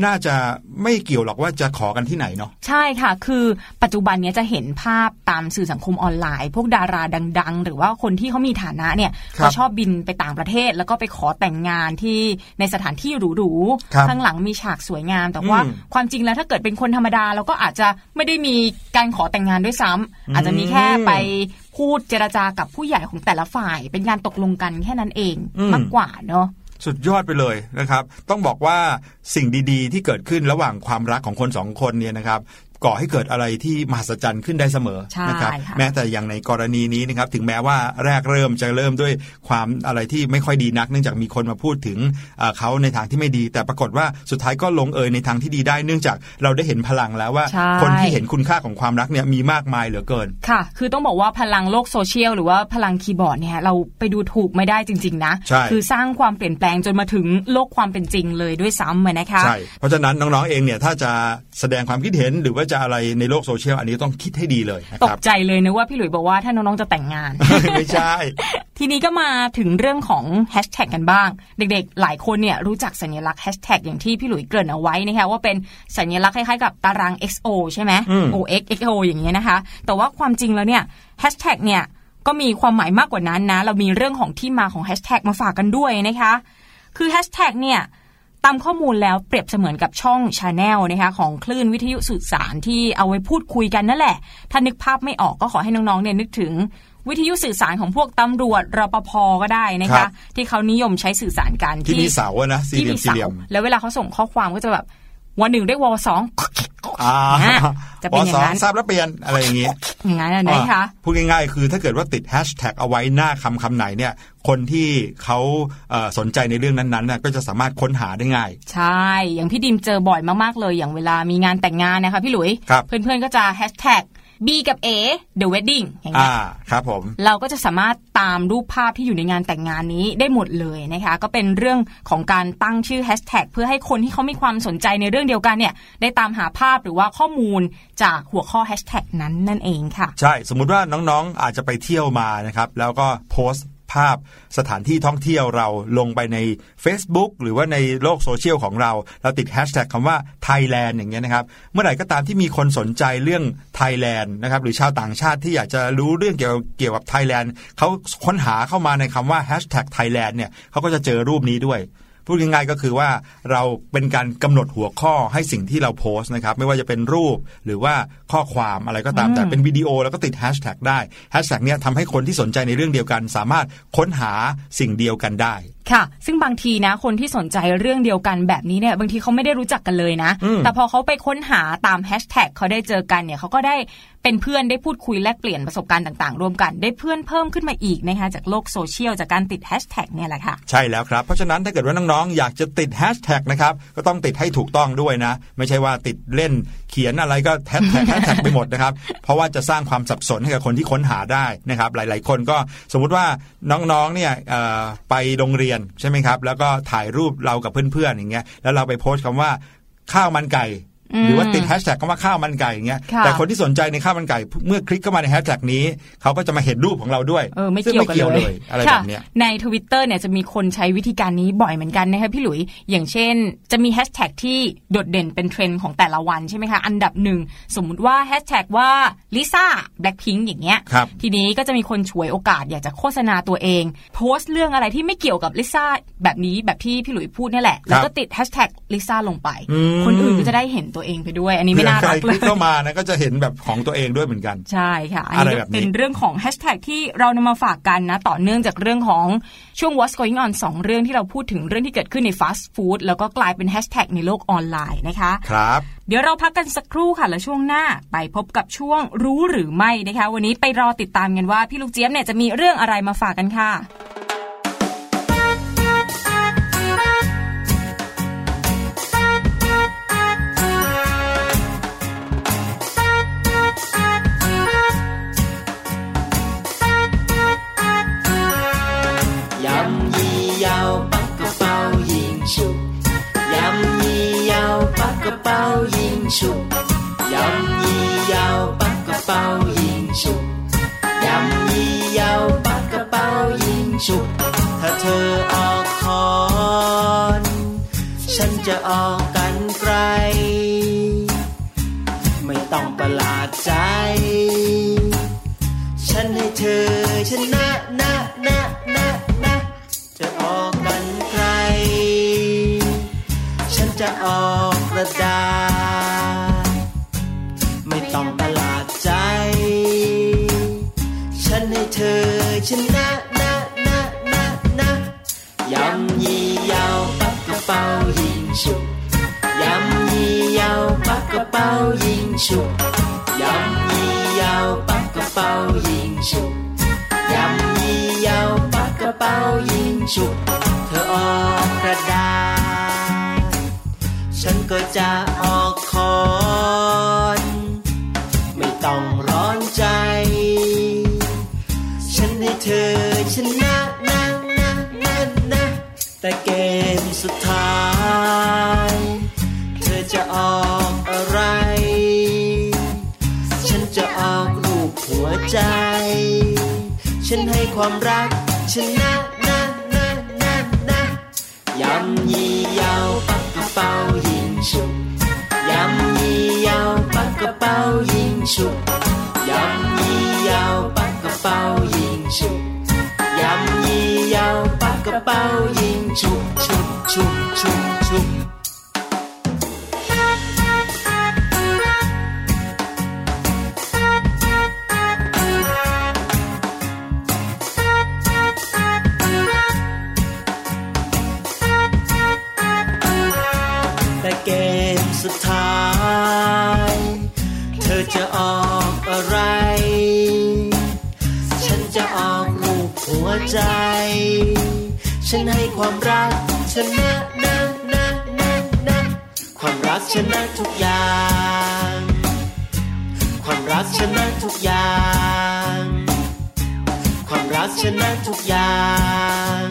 น่าจะไม่เกี่ยวหรอกว่าจะขอกันที่ไหนเนาะใช่ค่ะ คือปัจจุบันเนี้ยจะเห็นภาพตามสื่อสังคมออนไลน์ พวกดาราดัง ๆ หรือว่าคนที่เขามีฐานะเนี่ยครับเขาชอบบินไปต่างประเทศ แล้วก็ไปขอแต่งงานที่ในสถานที่หรูครับๆข้างหลังมีฉากสวยงาม แต่ว่าอืมความจริงแล้วถ้าเกิดเป็นคนธรรมดาเราก็อาจจะไม่ได้มีการขอแต่งงานด้วยซ้ำอาจจะมีแค่ไปพูดเจรจากับผู้ใหญ่ของแต่ละฝ่าย เป็นการตกลงกันแค่นั้นเองมากกว่าเนาะ สุดยอดไปเลยนะครับ ต้องบอกว่าสิ่งดีๆ ที่เกิดขึ้นระหว่างความรักของคนสองคนเนี่ยนะครับ ก่อให้เกิดอะไรที่มหัศจรรย์ขึ้นได้เสมอใช่นะครับค่ะแม้แต่อย่างในกรณีนี้นะครับถึงแม้ว่าแรกเริ่มจะเริ่มด้วยความอะไรที่ไม่ค่อยดีนัก เนื่องจากมีคนมาพูดถึงเอ่อเขาในทางที่ไม่ดี แต่ปรากฏว่าสุดท้ายก็ลงเอยในทางที่ดีได้ เนื่องจากเราได้เห็นพลังแล้วว่าใช่คนที่เห็นคุณค่าของความรักเนี่ยมีมากมายเหลือเกิน ค่ะ คือต้องบอกว่าพลังโลกโซเชียลหรือว่าพลังคีย์บอร์ดเนี่ยเราไปดูถูกไม่ได้จริง ๆ นะใช่คือสร้างความเปลี่ยนแปลงจนมาถึงโลกความเป็นจริงเลยด้วยซ้ำอะนะคะใช่เพราะฉะนั้นน้องๆเองเนี่ยถ้าจะแสดงความคิดเห็นหรือว่าจะอะไรในโลกโซเชียลอันนี้ต้องคิดให้ดีเลยนะครับ ตกใจเลยนะว่าพี่หลุยบอกว่าถ้าน้องๆจะแต่งงาน ไม่ใช่ ทีนี้ก็มาถึงเรื่องของแฮชแท็กกันบ้าง เด็กๆ หลายคนเนี่ยรู้จักสัญลักษณ์แฮชแท็กอย่างที่พี่หลุยเกริ่นเอาไว้นะคะว่าเป็นสัญลักษณ์คล้ายๆกับตาราง XO ใช่ไหมอืม OX XO อย่างเงี้ยนะคะ แต่ว่าความจริงแล้วเนี่ยแฮชแท็กเนี่ยก็มีความหมายมากกว่านั้นนะ เรามีเรื่องของที่มาของแฮชแท็กมาฝากกันด้วยนะคะ คือแฮชแท็กเนี่ย ตามข้อมูลแล้วเปรียบเสมือนกับช่อง channel นะคะของคลื่นวิทยุสื่อสารที่เอาไว้พูดคุยกันนั่นแหละ ถ้านึกภาพไม่ออกก็ขอให้น้องๆเนี่ยนึกถึงวิทยุสื่อสารของพวกตำรวจรปภก็ได้นะคะครับที่เขานิยมใช้สื่อสารกันที่มีเสาอะนะสี่เหลี่ยมที่สี่เหลี่ยมแล้วเวลาเขาส่งข้อความก็จะแบบ วันหนึ่งได้วอสองอ่าอะจะเป็นอย่างนั้นวสทราบแล้วเปลี่ยนอะไรอย่างนี้อย่างนั้นนะนะคะพูดง่ายๆ คือถ้าเกิดว่าติดแฮชแท็กเอาไว้หน้าคำคำไหนเนี่ยคนที่เขาเอ่อสนใจในเรื่องนั้นๆน่ะก็จะสามารถค้นหาได้ง่าย ใช่ อย่างพี่ดิมเจอบ่อยมากๆเลย อย่างเวลามีงานแต่งงานนะคะพี่หลุยครับเพื่อนๆก็จะแฮชแท็ก B กับ A the wedding อย่างเงี้อ่ายครับผม เราก็จะสามารถตามรูปภาพที่อยู่ในงานแต่งงานนี้ได้หมดเลยนะคะ ก็เป็นเรื่องของการตั้งชื่อแฮชแท็กเพื่อให้คนที่เขามีความสนใจในเรื่องเดียวกันเนี่ย ได้ตามหาภาพหรือว่าข้อมูลจากหัวข้อแฮชแท็กนั้นนั่นเองค่ะ ใช่ สมมุติว่าน้องๆ อาจจะไปเที่ยวมานะครับ แล้วก็โพสต์ ภาพสถานที่ท่องเที่ยวเราลงไปใน Facebook หรือว่าในโลกโซเชียลของเรา เราติดแฮชแท็กคำว่า Thailand อย่างเงี้ยนะครับ เมื่อไหร่ก็ตามที่มีคนสนใจเรื่อง Thailand นะครับหรือชาวต่างชาติที่อยากจะรู้เรื่องเกี่ยวกับเกี่ยวกับไทยแลนด์เขาค้นหาเข้ามาในคำว่าแฮชแท็กไทยแลนด์เนี่ยเขาก็จะเจอรูปนี้ด้วย พูดง่ายๆก็คือว่าเราเป็นการกำหนดหัวข้อให้สิ่งที่เราโพสต์นะครับ ไม่ว่าจะเป็นรูปหรือว่าข้อความอะไรก็ตามแต่เป็นวิดีโอแล้วก็ติดแฮชแท็กได้แฮชแท็กเนี่ยทำให้คนที่สนใจในเรื่องเดียวกัน สามารถค้นหาสิ่งเดียวกันได้ค่ะ ซึ่งบางทีนะ คนที่สนใจเรื่องเดียวกันแบบนี้เนี่ย บางทีเขาไม่ได้รู้จักกันเลยนะอืมแต่พอเขาไปค้นหาตามแฮชแท็กเขาได้เจอกันเนี่ยเขาก็ได้เป็นเพื่อนได้พูดคุยแลกเปลี่ยนประสบการณ์ต่างๆ ร่วมกัน ได้เพื่อนเพิ่มขึ้นมาอีกนะคะจากโลกโซเชียลจากการติดแฮชแท็กเนี่ยแหละค่ะ ใช่แล้วครับ เพราะฉะนั้นถ้าเกิดว่าน้องๆ อยากจะติดแฮชแท็กนะครับก็ต้องติดให้ถูกต้องด้วยนะ ไม่ใช่ว่าติดเล่นเขียนอะไรก็แฮชแท็กแฮชแท็กไปหมดนะครับ เพราะว่าจะสร้างความสับสนให้กับคนที่ค้นหาได้นะครับหลาย ๆ คนก็สมมุติว่าน้องๆเนี่ยเอ่อไปโรงเรียนใช่ไหมครับ แล้วก็ถ่ายรูปเรากับเพื่อนๆอย่างเงี้ยแล้วเราไปโพสต์คำว่าข้าวมันไก่ หรือว่าติดแฮชแท็กคำว่าข้าวมันไก่อย่างเงี้ยค่ะแต่คนที่สนใจในข้าวมันไก่ เมื่อคลิกเข้ามาในแฮชแท็กนี้ เขาก็จะมาเห็นรูปของเราด้วยเออไม่ซึ่งเกี่ยวกันเลเลยยอะไรค่ะแบบเนี้ยในทวิตเตอร์เนี่ยจะมีคนใช้วิธีการนี้บ่อยเหมือนกันนะคะพี่หลุย อย่างเช่น จะมีแฮชแท็กที่โดดเด่นเป็นเทรนด์ของแต่ละวันใช่ไหมคะ อันดับหนึ่ง สมมุติว่าแฮชแท็กว่าลิซ่าแบล็คพิงอย่างเงี้ยครับทีนี้ก็จะมีคนฉวยโอกาสอยากจะโฆษณาตัวเอง โพสต์เรื่องอะไรที่ไม่เกี่ยวกับลิซ่าแบบนี้แบบที่พี่หลุยพูดนี่แหละแล้วก็ติดแฮชแท็กลิซ่าลงไปอืมคนอื่นก็จะได้เห็นตัวเองไปด้วย อันนี้ไม่น่ารักใคเลรยเข้ามานะก็จะเห็นแบบของตัวเองด้วยเหมือนกัน ใช่ค่ะ อันอะไรนี้แบก็บนี้เป็นเรื่องของแฮชแท็กที่เรานำมาฝากกันนะ ต่อเนื่องจากเรื่องของช่วง What's Going On สองเรื่องที่เราพูดถึงเรื่องที่เกิดขึ้นในฟาสต์ฟู้ดแล้วก็กลายเป็นแฮชแท็กในโลกออนไลน์นะคะ ครับ เดี๋ยวเราพักกันสักครู่ค่ะแล้วช่วงหน้าไปพบกับช่วงรู้หรือไม่นะคะ วันนี้ไปรอติดตามกันว่าพี่ลูกเจี๊ยบเนี่ยจะมีเรื่องอะไรมาฝากกันค่ะ 包现熟，任意又不个包现熟，任意又不个包现熟。ถ้าเธอออกคอน ฉันจะออกกันไกล ไม่ต้องประหลาดใจ ฉันให้เธอชนะนะนะนะ ระดา ไม่ต้องประหลาดใจ ฉันให้เธอชนะนะนะนะนะยำยี่ยาวปักกระเป๋ายิงฉุกยำยี่ยาวปักกระเป๋ายิงฉฉุกยำยี่ยาวปักกระเป๋ายิงฉุกยำยี่ยาวปักกระเป๋ายิงฉุกเธอออกกระดาษ ฉันก็จะออกคอนไม่ต้องร้อนใจ ฉันให้เธอชนะนะนะนะนะแต่เกมสุดท้าย เธอจะออกอะไร ฉันจะออกรูปหัวใจ ฉันให้ความรักชนะนะนะนะนะยำยี่ยาวปักกระเป๋า ยิงฉุกยำยี่ยาวปักกระเป๋ายิงฉุกยำยี่ยาวปั ใจ ฉันให้ความรักชนะนะนะนะนะความรักชนะทุกอย่าง ความรักชนะทุกอย่าง ความรักชนะทุกอย่าง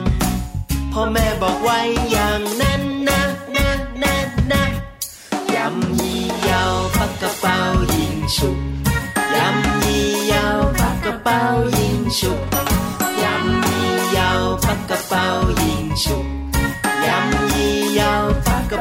พ่อแม่บอกไว้อย่างนั้นนะนะนะนะยำยี่ยาวปักกระเป๋ายิงฉุกยำยี่ยาวปักกระเป๋ายิงฉุก ยิงฉุกยำยี่ยาวปักก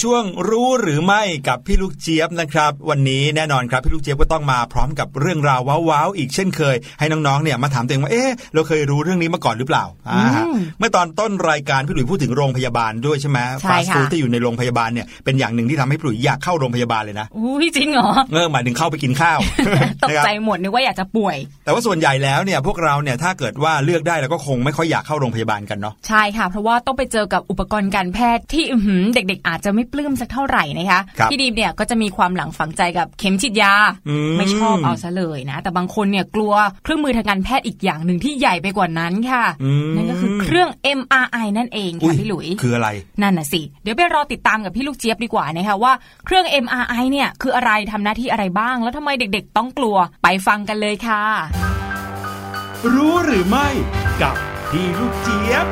ช่วงรู้ รือไม่กับพี่ลูกเจี๊ยบนะครับ วันนี้แน่นอนครับพี่ลูกเจี๊ยบก็ต้องมาพร้อมกับเรื่องราวว้าวๆอีกเช่นเคย ให้น้องๆเนี่ยมาถามตัวเองว่าเอ๊ะเราเคยรู้เรื่องนี้มาก่อนหรือเปล่าอ่าเมื่อตอนต้นรายการพี่หลุยพูดถึงโรงพยาบาลด้วยใช่ไหมใช่ฟาสต์ค่ะฟู้ดที่อยู่ในโรงพยาบาลเนี่ยเป็นอย่างหนึ่งที่ทำให้พี่หลุยอยากเข้าโรงพยาบาลเลยนะอุ้ยจริงเหรอเออหมายถึงเข้าไปกินข้าวตกนะครับใจหมดนึกว่าอยากจะป่วย แต่ว่าส่วนใหญ่แล้วเนี่ยพวกเราเนี่ยถ้าเกิดว่าเลือกได้เราก็คงไม่ค่อยอยากเข้าโรงพยาบาลกันเนาะใช่ค่ะ เพราะว่าต้องไปเจอกับอุปกรณ์การแพทย์ที่อื้อหือเด็กๆ อาจจะไม่ปลื้มสักเท่าไหร่นะคะครับพี่ดีมเนี่ยก็จะมีความหลังฝังใจกับเข็มฉีดยาอืมไม่ชอบเอาซะเลยนะ แต่บางคนเนี่ยกลัวเครื่องมือทางการแพทย์อีกอย่างหนึ่งที่ใหญ่ไปกว่านั้นค่ะอืมนั่นก็คือเครื่อง MRI นั่นเองอุ๊ค่ะยพี่หลุย คืออะไร นั่นน่ะสิ เดี๋ยวไปรอติดตามกับพี่ลูกเจี๊ยบดีกว่านะคะว่าเครื่อง MRI เนี่ยคืออะไรทำหน้าที่อะไรบ้าง แล้วทำไมเด็กๆ ต้องกลัวไปฟังกันเลยค่ะ รู้หรือไม่กับพี่ลูกเจี๊ยบ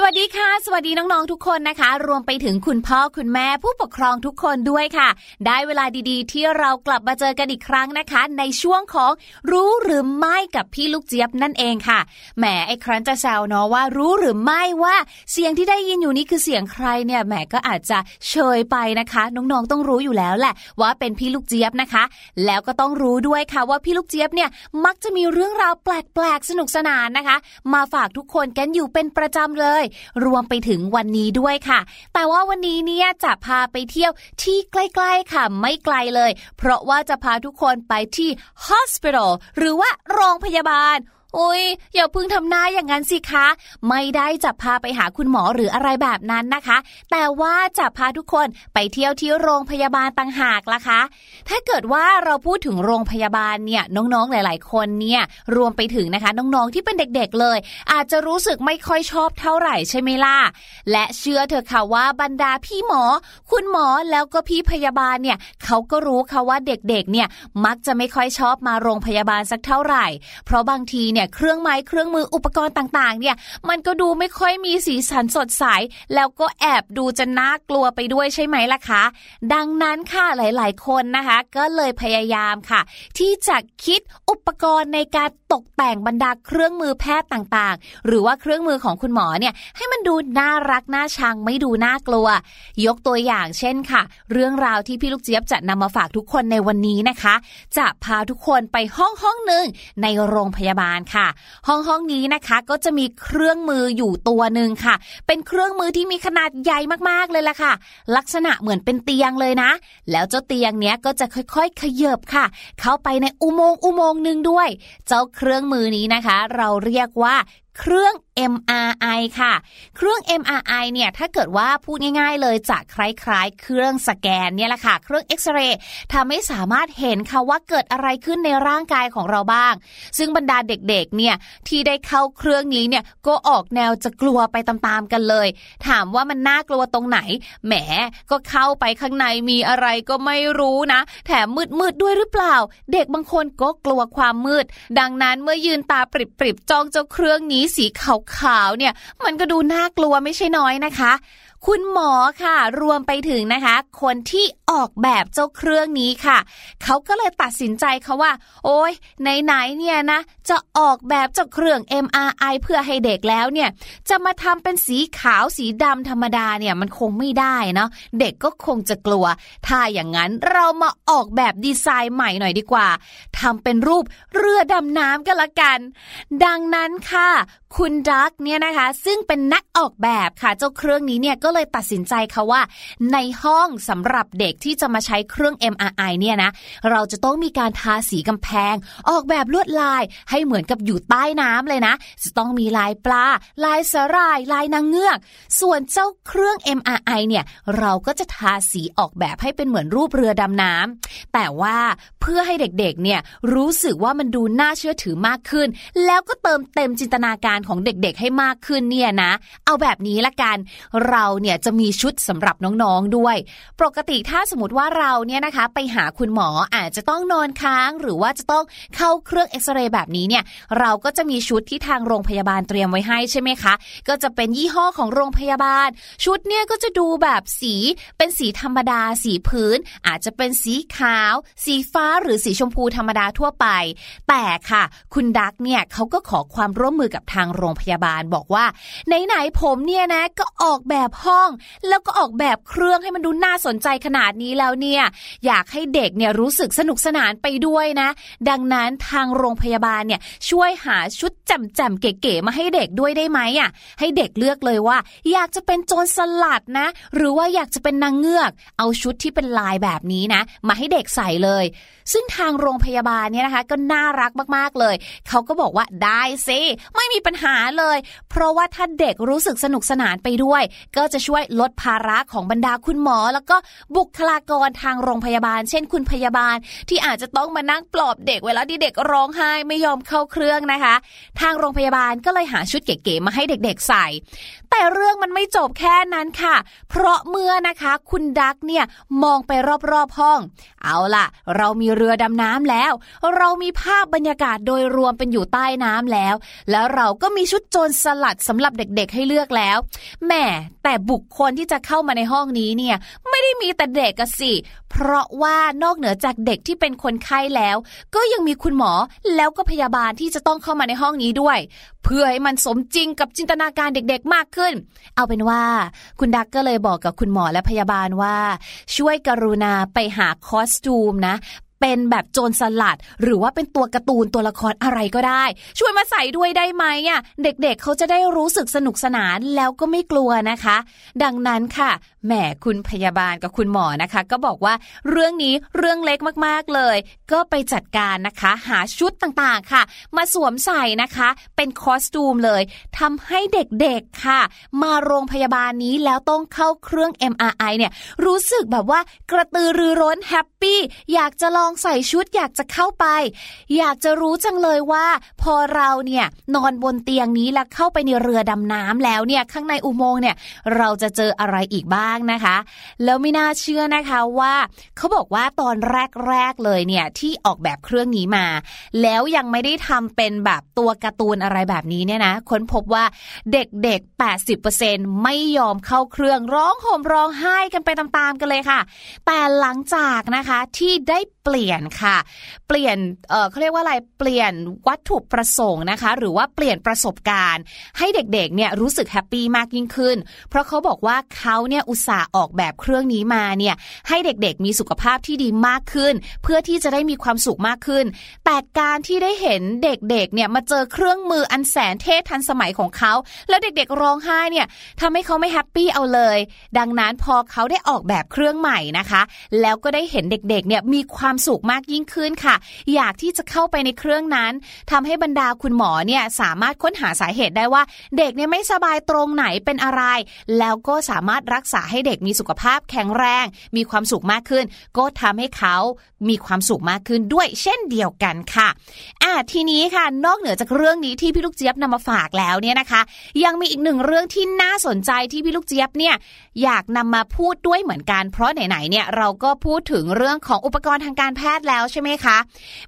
สวัสดีค่ะ สวัสดีน้องๆทุกคนนะคะ รวมไปถึงคุณพ่อคุณแม่ผู้ปกครองทุกคนด้วยค่ะ ได้เวลาดีๆ ที่เรากลับมาเจอกันอีกครั้งนะคะ ในช่วงของรู้หรือไม่กับพี่ลูกเจี๊ยบนั่นเองค่ะแหมไอ้ครั้นจะแซวเนาะว่ารู้หรือไม่ว่าเสียงที่ได้ยินอยู่นี้คือเสียงใครเนี่ยแหมก็อาจจะเชยไปนะคะ น้องๆต้องรู้อยู่แล้วแหละ ว่าเป็นพี่ลูกเจี๊ยบนะคะ แล้วก็ต้องรู้ด้วยค่ะว่าพี่ลูกเจี๊ยบเนี่ยมักจะมีเรื่องราวแปลกๆสนุกสนานนะคะ มาฝากทุกคนกันอยู่เป็นประจำเลยรวมไปถึงวันนี้ด้วยค่ะ แต่ว่าวันนี้เนี่ยจะพาไปเที่ยวที่ใกล้ๆค่ะไม่ไกลเลย เพราะว่าจะพาทุกคนไปที่ hospital หรือว่าโรงพยาบาล อุ้ยอย่าพึ่งทำหน้าอย่างนั้นสิคะ ไม่ได้จะพาไปหาคุณหมอหรืออะไรแบบนั้นนะคะ แต่ว่าจะพาทุกคนไปเที่ยวที่โรงพยาบาลต่างหากล่ะคะ ถ้าเกิดว่าเราพูดถึงโรงพยาบาลเนี่ยน้องๆหลาย ๆ คนเนี่ยรวมไปถึงนะคะน้องๆที่เป็นเด็กๆเลย อาจจะรู้สึกไม่ค่อยชอบเท่าไหร่ใช่ไหมล่ะและเชื่อเถอะค่ะว่าบรรดาพี่หมอ คุณหมอแล้วก็พี่พยาบาลเนี่ยเขาก็รู้ค่ะว่าเด็กๆเนี่ยมักจะไม่ค่อยชอบมาโรงพยาบาลสักเท่าไหร่ เพราะบางทีเนี่ยเครื่องไม้เครื่องมืออุปกรณ์ต่างๆ เนี่ยมันก็ดูไม่ค่อยมีสีสันสดใส แล้วก็แอบดูจะน่ากลัวไปด้วยใช่ไหมล่ะคะ ดังนั้นค่ะหลายๆ คนนะคะ ก็เลยพยายามค่ะ ที่จะคิดอุปกรณ์ในการตกแต่งบรรดาเครื่องมือแพทย์ต่างๆ หรือว่าเครื่องมือของคุณหมอเนี่ยให้มันดูน่ารักน่าชังไม่ดูน่ากลัว ยกตัวอย่างเช่นค่ะ เรื่องราวที่พี่ลูกเจี๊ยบจะนำมาฝากทุกคนในวันนี้นะคะ จะพาทุกคนไปห้องห้องหนึ่งในโรงพยาบาลค่ะ ห้องห้องนี้นะคะก็จะมีเครื่องมืออยู่ตัวหนึ่งค่ะ เป็นเครื่องมือที่มีขนาดใหญ่มากๆเลยล่ะค่ะ ลักษณะเหมือนเป็นเตียงเลยนะ แล้วเจ้าเตียงเนี้ยก็จะค่อยๆ ขยับค่ะ เข้าไปในอุโมงค์อุโมงค์หนึ่งด้วย เจ้าเครื่องมือนี้นะคะ เราเรียกว่า เครื่อง MRI ค่ะ เครื่อง MRI เนี่ยถ้าเกิดว่าพูดง่าย ๆ เลยจะคล้ายๆ เครื่องสแกนเนี่ยแหละค่ะ เครื่องเอ็กซเรย์ทำให้สามารถเห็นค่ะว่าเกิดอะไรขึ้นในร่างกายของเราบ้าง ซึ่งบรรดาเด็กๆ เนี่ยที่ได้เข้าเครื่องนี้เนี่ยก็ออกแนวจะกลัวไปตามๆกันเลย ถามว่ามันน่ากลัวตรงไหน แหมก็เข้าไปข้างในมีอะไรก็ไม่รู้นะ แถมมืดๆด้วยหรือเปล่า เด็กบางคนก็กลัวความมืด ดังนั้นเมื่อยืนตาปริบๆจ้องเจ้าเครื่องนี้สีขาวๆเนี่ย มันก็ดูน่ากลัวไม่ใช่น้อยนะคะ คุณหมอค่ะ รวมไปถึงนะคะ คนที่ออกแบบเจ้าเครื่องนี้ค่ะ เขาก็เลยตัดสินใจค่ะว่า โอ้ยไหนๆเนี่ยนะ จะออกแบบเจ้าเครื่อง MRI เพื่อให้เด็กแล้วเนี่ย จะมาทำเป็นสีขาวสีดำธรรมดาเนี่ยมันคงไม่ได้เนาะเด็กก็คงจะกลัว ถ้าอย่างนั้นเรามาออกแบบดีไซน์ใหม่หน่อยดีกว่าทำเป็นรูปเรือดำน้ำกันละกัน ดังนั้นค่ะคุณดักเนี่ยนะคะ ซึ่งเป็นนักออกแบบค่ะ เจ้าเครื่องนี้เนี่ยก็เลยตัดสินใจค่ะว่า ในห้องสำหรับเด็กที่จะมาใช้เครื่อง MRI เนี่ยนะเราจะต้องมีการทาสีกำแพง ออกแบบลวดลายให้เหมือนกับอยู่ใต้น้ำเลยนะ จะต้องมีลายปลา ลายสาหร่าย ลายนางเงือก ส่วนเจ้าเครื่อง MRI เนี่ยเราก็จะทาสีออกแบบให้เป็นเหมือนรูปเรือดำน้ำแต่ว่าเพื่อให้เด็กๆเนี่ยรู้สึกว่ามันดูน่าเชื่อถือมากขึ้น แล้วก็เติมเต็มจินตนาการของเด็กๆให้มากขึ้นเนี่ยนะ เอาแบบนี้ละกัน เราเนี่ยจะมีชุดสำหรับน้องๆด้วย ปกติถ้าสมมติว่าเราเนี่ยนะคะ ไปหาคุณหมออาจจะต้องนอนค้างหรือว่าจะต้องเข้าเครื่องเอ็กซเรย์แบบนี้เนี่ย เราก็จะมีชุดที่ทางโรงพยาบาลเตรียมไว้ให้ใช่ไหมคะ ก็จะเป็นยี่ห้อของโรงพยาบาล ชุดเนี่ยก็จะดูแบบสีเป็นสีธรรมดาสีพื้น อาจจะเป็นสีขาว สีฟ้าหรือสีชมพูธรรมดาทั่วไป แต่ค่ะ คุณดักเนี่ยเขาก็ขอความร่วมมือกับทางางโรงพยาบาลบอกว่า ไหนๆผมเนี่ยนะก็ออกแบบห้อง แล้วก็ออกแบบเครื่องให้มันดูน่าสนใจขนาดนี้แล้วเนี่ย อยากให้เด็กเนี่ยรู้สึกสนุกสนานไปด้วยนะ ดังนั้นทางโรงพยาบาลเนี่ยช่วยหาชุดแจ่มๆเก๋ๆมาให้เด็กด้วยได้ไหมอะให้เด็กเลือกเลยว่า อยากจะเป็นโจรสลัดนะ หรือว่าอยากจะเป็นนางเงือก เอาชุดที่เป็นลายแบบนี้นะ มาให้เด็กใส่เลย ซึ่งทางโรงพยาบาลเนี่ยนะคะ ก็น่ารักมากๆเลย เขาก็บอกว่าได้สิไม่มีปัญหาเลย เพราะว่าถ้าเด็กรู้สึกสนุกสนานไปด้วย ก็จะช่วยลดภาระของบรรดาคุณหมอ แล้วก็บุคลากรทางโรงพยาบาล เช่นคุณพยาบาล ที่อาจจะต้องมานั่งปลอบเด็กเวลาที่เด็กร้องไห้ไม่ยอมเข้าเครื่องนะคะ ทางโรงพยาบาลก็เลยหาชุดเก๋ๆมาให้เด็กๆใส่แต่เรื่องมันไม่จบแค่นั้นค่ะ เพราะเมื่อนะคะคุณดักเนี่ยมองไปรอบๆห้อง เอาล่ะ เรามีเรือดำน้ำแล้ว เรามีภาพบรรยากาศโดยรวมเป็นอยู่ใต้น้ำแล้ว แล้วเราก็มีชุดโจรสลัดสำหรับเด็กๆให้เลือกแล้วแหมแต่บุคคลที่จะเข้ามาในห้องนี้เนี่ยไม่ได้มีแต่เด็กอะสิเพราะว่านอกเหนือจากเด็กที่เป็นคนไข้แล้ว ก็ยังมีคุณหมอแล้วก็พยาบาลที่จะต้องเข้ามาในห้องนี้ด้วย เพื่อให้มันสมจริงกับจินตนาการเด็กๆมากขึ้น เอาเป็นว่า คุณดักก็เลยบอกกับคุณหมอและพยาบาลว่า ช่วยกรุณาไปหาคอสตูมนะ เป็นแบบโจรสลัด หรือว่าเป็นตัวการ์ตูนตัวละครอะไรก็ได้ ช่วยมาใส่ด้วยได้ไหมอะเด็กๆเเขาจะได้รู้สึกสนุกสนานแล้วก็ไม่กลัวนะคะ ดังนั้นค่ะแหมคุณพยาบาลกับคุณหมอนะคะ ก็บอกว่าเรื่องนี้เรื่องเล็กมากๆเลย ก็ไปจัดการนะคะ หาชุดต่างๆค่ะ มาสวมใส่นะคะ เป็นคอสตูมเลยทำให้เด็กๆค่ะ มาโรงพยาบาลนี้แล้วต้องเข้าเครื่อง MRI เนี่ยรู้สึกแบบว่ากระตือรือร้นแฮปปี้อยากจะลองใส่ชุดอยากจะเข้าไป อยากจะรู้จังเลยว่า พอเราเนี่ยนอนบนเตียงนี้แล้วเข้าไปในเรือดำน้ำแล้วเนี่ยข้างในอุโมงค์เนี่ยเราจะเจออะไรอีกบ้างนะคะ แล้วไม่น่าเชื่อนะคะว่าเขาบอกว่าตอนแรกๆเลยเนี่ยที่ออกแบบเครื่องนี้มา แล้วยังไม่ได้ทำเป็นแบบตัวการ์ตูนอะไรแบบนี้เนี่ยนะค้นพบว่าเด็กๆ 80%ไม่ยอมเข้าเครื่องร้องห่มร้องไห้กันไปตามๆกันเลยค่ะ แต่หลังจากนะคะที่ได้ ปลี่ยนค่ะ เปลี่ยนเออเขาเรียกว่าอะไรเปลี่ยนวัตถุประสงค์นะคะ หรือว่าเปลี่ยนประสบการณ์ ให้เด็กๆเนี่ยรู้สึก happy มากยิ่งขึ้น เพราะเขาบอกว่าเขาเนี่ยอุตส่าห์ออกแบบเครื่องนี้มาเนี่ยให้เด็กๆมีสุขภาพที่ดีมากขึ้น เพื่อที่จะได้มีความสุขมากขึ้น แต่การที่ได้เห็นเด็กๆเนี่ยมาเจอเครื่องมืออันแสนเท่ทันสมัยของเขา แล้วเด็กๆร้องไห้เนี่ยทำให้เขาไม่ happy เอาเลย ดังนั้นพอเขาได้ออกแบบเครื่องใหม่นะคะ แล้วก็ได้เห็นเด็กๆเนี่ยมีความสุขมากยิ่งขึ้นค่ะ อยากที่จะเข้าไปในเครื่องนั้นทำให้บรรดาคุณหมอเนี่ยสามารถค้นหาสาเหตุได้ว่า เด็กเนี่ยไม่สบายตรงไหนเป็นอะไร แล้วก็สามารถรักษาให้เด็กมีสุขภาพแข็งแรง มีความสุขมากขึ้น ก็ทำให้เขามีความสุขมากขึ้นด้วยเช่นเดียวกันค่ะอะทีนี้ค่ะ นอกเหนือจากเรื่องนี้ที่พี่ลูกเจี๊ยบนำมาฝากแล้วเนี่ยนะคะ ยังมีอีกหนึ่งเรื่องที่น่าสนใจที่พี่ลูกเจี๊ยบเนี่ยอยากนำมาพูดด้วยเหมือนกัน เพราะไหนๆเนี่ยเราก็พูดถึงเรื่องของอุปกรณ์ทางการแพทย์แล้วใช่ไหมคะ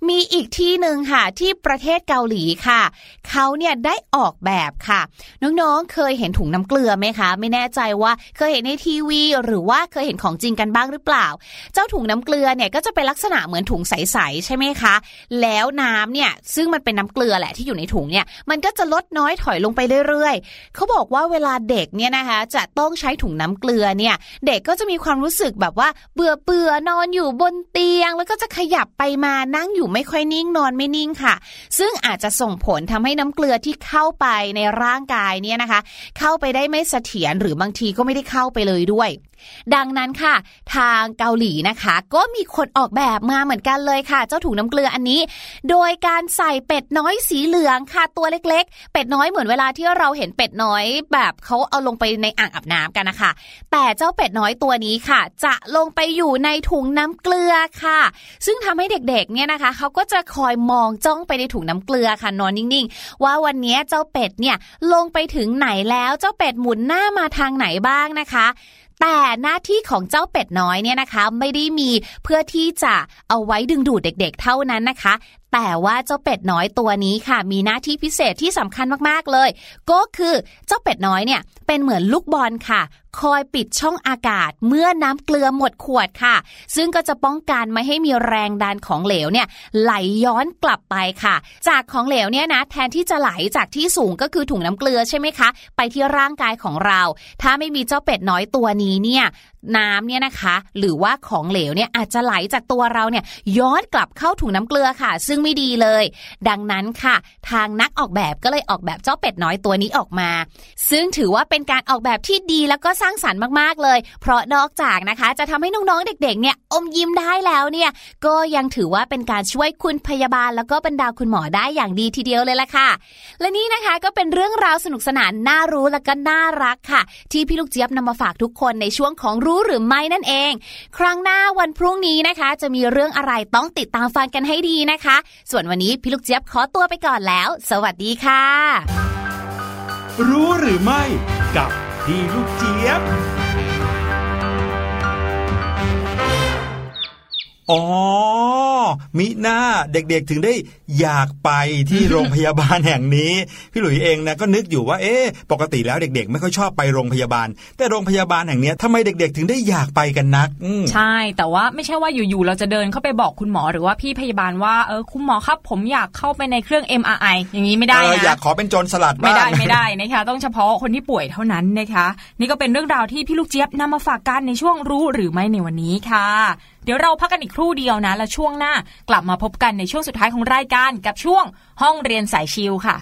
มีอีกที่หนึ่งค่ะที่ประเทศเกาหลีค่ะ เขาเนี่ยได้ออกแบบค่ะ น้องๆ เคยเห็นถุงน้ำเกลือไหมคะ ไม่แน่ใจว่าเคยเห็นในทีวี หรือว่าเคยเห็นของจริงกันบ้างหรือเปล่า เจ้าถุงน้ำเกลือเนี่ยก็จะเป็นลักษณะเหมือนถุงใสๆใช่ไหมคะ แล้วน้ำเนี่ยซึ่งมันเป็นน้ำเกลือแหละที่อยู่ในถุงเนี่ยมันก็จะลดน้อยถอยลงไปเรื่อยๆ เขาบอกว่าเวลาเด็กเนี่ยนะคะจะต้องใช้ถุงน้ำเกลือเนี่ยเด็กก็จะมีความรู้สึกแบบว่าเบื่อเบื่อนอนอยู่บนเตียงแล้วก็จะขยับไปมานั่งอยู่ไม่ค่อยนิ่งนอนไม่นิ่งค่ะ ซึ่งอาจจะส่งผลทำให้น้ำเกลือที่เข้าไปในร่างกายเนี่ยนะคะ เข้าไปได้ไม่เสถียรหรือบางทีก็ไม่ได้เข้าไปเลยด้วย ดังนั้นค่ะ ทางเกาหลีนะคะ ก็มีคนออกแบบมาเหมือนกันเลยค่ะ เจ้าถุงน้ำเกลืออันนี้ โดยการใส่เป็ดน้อยสีเหลืองค่ะตัวเล็ก ๆ เป็ดน้อยเหมือนเวลาที่เราเห็นเป็ดน้อยแบบเขาเอาลงไปในอ่างอาบน้ำกันนะคะ แต่เจ้าเป็ดน้อยตัวนี้ค่ะ จะลงไปอยู่ในถุงน้ำเกลือค่ะ ซึ่งทำให้เด็กๆเนี่ยนะคะเขาก็จะคอยมองจ้องไปในถุงน้ำเกลือค่ะนอนนิ่งๆ ว่าวันนี้เจ้าเป็ดเนี่ยลงไปถึงไหนแล้วเจ้าเป็ดหมุนหน้ามาทางไหนบ้างนะคะ แต่หน้าที่ของเจ้าเป็ดน้อยเนี่ยนะคะ ไม่ได้มีเพื่อที่จะเอาไว้ดึงดูดเด็ก ๆ เท่านั้นนะคะ แต่ว่าเจ้าเป็ดน้อยตัวนี้ค่ะ มีหน้าที่พิเศษที่สำคัญมากๆเลย ก็คือเจ้าเป็ดน้อยเนี่ยเป็นเหมือนลูกบอลค่ะคอยปิดช่องอากาศเมื่อน้ำเกลือหมดขวดค่ะ ซึ่งก็จะป้องกันไม่ให้มีแรงดันของเหลวเนี่ยไหลย้อนกลับไปค่ะ จากของเหลวเนี่ยนะแทนที่จะไหลจากที่สูงก็คือถุงน้ำเกลือใช่ไหมคะ ไปที่ร่างกายของเรา ถ้าไม่มีเจ้าเป็ดน้อยตัวนี้เนี่ยน้ำเนี่ยนะคะ หรือว่าของเหลวเนี่ยอาจจะไหลจากตัวเราเนี่ยย้อนกลับเข้าถุงน้ำเกลือค่ะ ซึ่งไม่ดีเลย ดังนั้นค่ะ ทางนักออกแบบก็เลยออกแบบเจ้าเป็ดน้อยตัวนี้ออกมา ซึ่งถือว่าเป็นการออกแบบที่ดีแล้วก็สร้างสรรค์มากๆเลย เพราะนอกจากนะคะ จะทำให้น้องๆเด็กๆเนี่ยอมยิ้มได้แล้วเนี่ยก็ยังถือว่าเป็นการช่วยคุณพยาบาล แล้วก็บรรดาคุณหมอได้อย่างดีทีเดียวเลยล่ะค่ะ และนี่นะคะก็เป็นเรื่องราวสนุกสนานน่ารู้และก็น่ารักค่ะ ที่พี่ลูกเจี๊ยบนำมาฝากทุกคนในช่วงของรูู้หรือไม่นั่นเอง ครั้งหน้าวันพรุ่งนี้นะคะ จะมีเรื่องอะไรต้องติดตามฟังกันให้ดีนะคะ ส่วนวันนี้พี่ลูกเจี๊ยบขอตัวไปก่อนแล้ว สวัสดีค่ะ รู้หรือไม่กับพี่ลูกเจี๊ยบ อ๋อ มิหน้าเด็กๆถึงได้อยากไปที่โรงพยาบาลแห่งนี้ พี่หลุยเองนะก็นึกอยู่ว่าเอ๊ะปกติแล้วเด็ก ๆ ไม่ค่อยชอบไปโรงพยาบาล แต่โรงพยาบาลแห่งเนี้ยทำไมเด็ก ๆ ถึงได้อยากไปกันนักอืมใช่ แต่ว่าไม่ใช่ว่าอยู่ๆเราจะเดินเข้าไปบอกคุณหมอหรือว่าพี่พยาบาลว่าเออคุณหมอครับ ผมอยากเข้าไปในเครื่อง MRI อย่างนี้ไม่ได้เออนะอยากขอเป็นโจรสลัดบ้างไม่ได้ไม่ได้นะคะต้องเฉพาะคนที่ป่วยเท่านั้นนะคะ นี่ก็เป็นเรื่องราวที่พี่ลูกเจี๊ยบนำมาฝากกันในช่วงรู้หรือไม่ในวันนี้ค่ะ เดี๋ยวเราพักกันอีกครู่เดียวนะ แล้วช่วงหน้ากลับมาพบกันในช่วงสุดท้ายของรายการกับช่วงห้องเรียนสายชิลค่ะ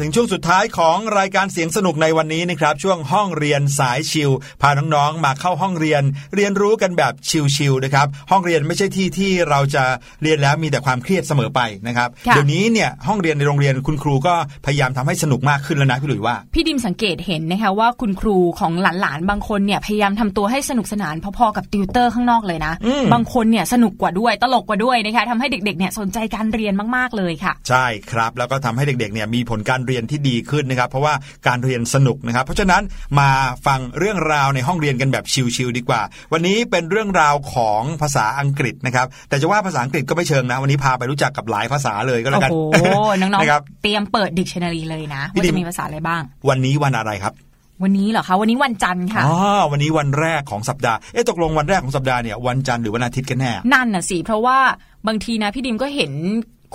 ถึงช่วงสุดท้ายของรายการเสียงสนุกในวันนี้นะครับ ช่วงห้องเรียนสายชิลพาน้องๆมาเข้าห้องเรียน เรียนรู้กันแบบชิลๆนะครับ ห้องเรียนไม่ใช่ที่ที่เราจะเรียนแล้วมีแต่ความเครียดเสมอไปนะครับค่ะเดี๋ยวนี้เนี่ยห้องเรียนในโรงเรียนคุณครูก็พยายามทำให้สนุกมากขึ้นแล้วนะพี่หลุยว่า พี่ดิมสังเกตเห็นนะคะว่าคุณครูของหลานๆบางคนเนี่ยพยายามทำตัวให้สนุกสนานพอๆกับติวเตอร์ข้างนอกเลยนะอืมบางคนเนี่ยสนุกกว่าด้วยตลกกว่าด้วยนะคะทำให้เด็กๆเนี่ยสนใจการเรียนมากๆเลยค่ะ ใช่ครับ แล้วก็ทำให้เด็กๆเนี่ยมีผลการเรียนที่ดีขึ้นนะครับ เพราะว่าการเรียนสนุกนะครับ เพราะฉะนั้นมาฟังเรื่องราวในห้องเรียนกันแบบ chill ๆดีกว่า วันนี้เป็นเรื่องราวของภาษาอังกฤษนะครับ แต่จะว่าภาษาอังกฤษก็ไม่เชิงนะ วันนี้พาไปรู้จักกับหลายภาษาเลยก็แล้วกันโอ้โหน้องนะครับๆเตรียมเปิดดิกชันนารีเลยนะพี่ว่าดิมจะมีภาษาอะไรบ้าง วันนี้วันอะไรครับวันนี้เหรอคะวันนี้วันจันทร์ค่ะอ๋อวันนี้วันแรกของสัปดาห์เอ๊ะตกลงวันแรกของสัปดาห์เนี่ยวันจันทร์หรือวันอาทิตย์กันแน่นั่นน่ะสิเพราะว่าบางทีนะพี่ดิมก็เห็น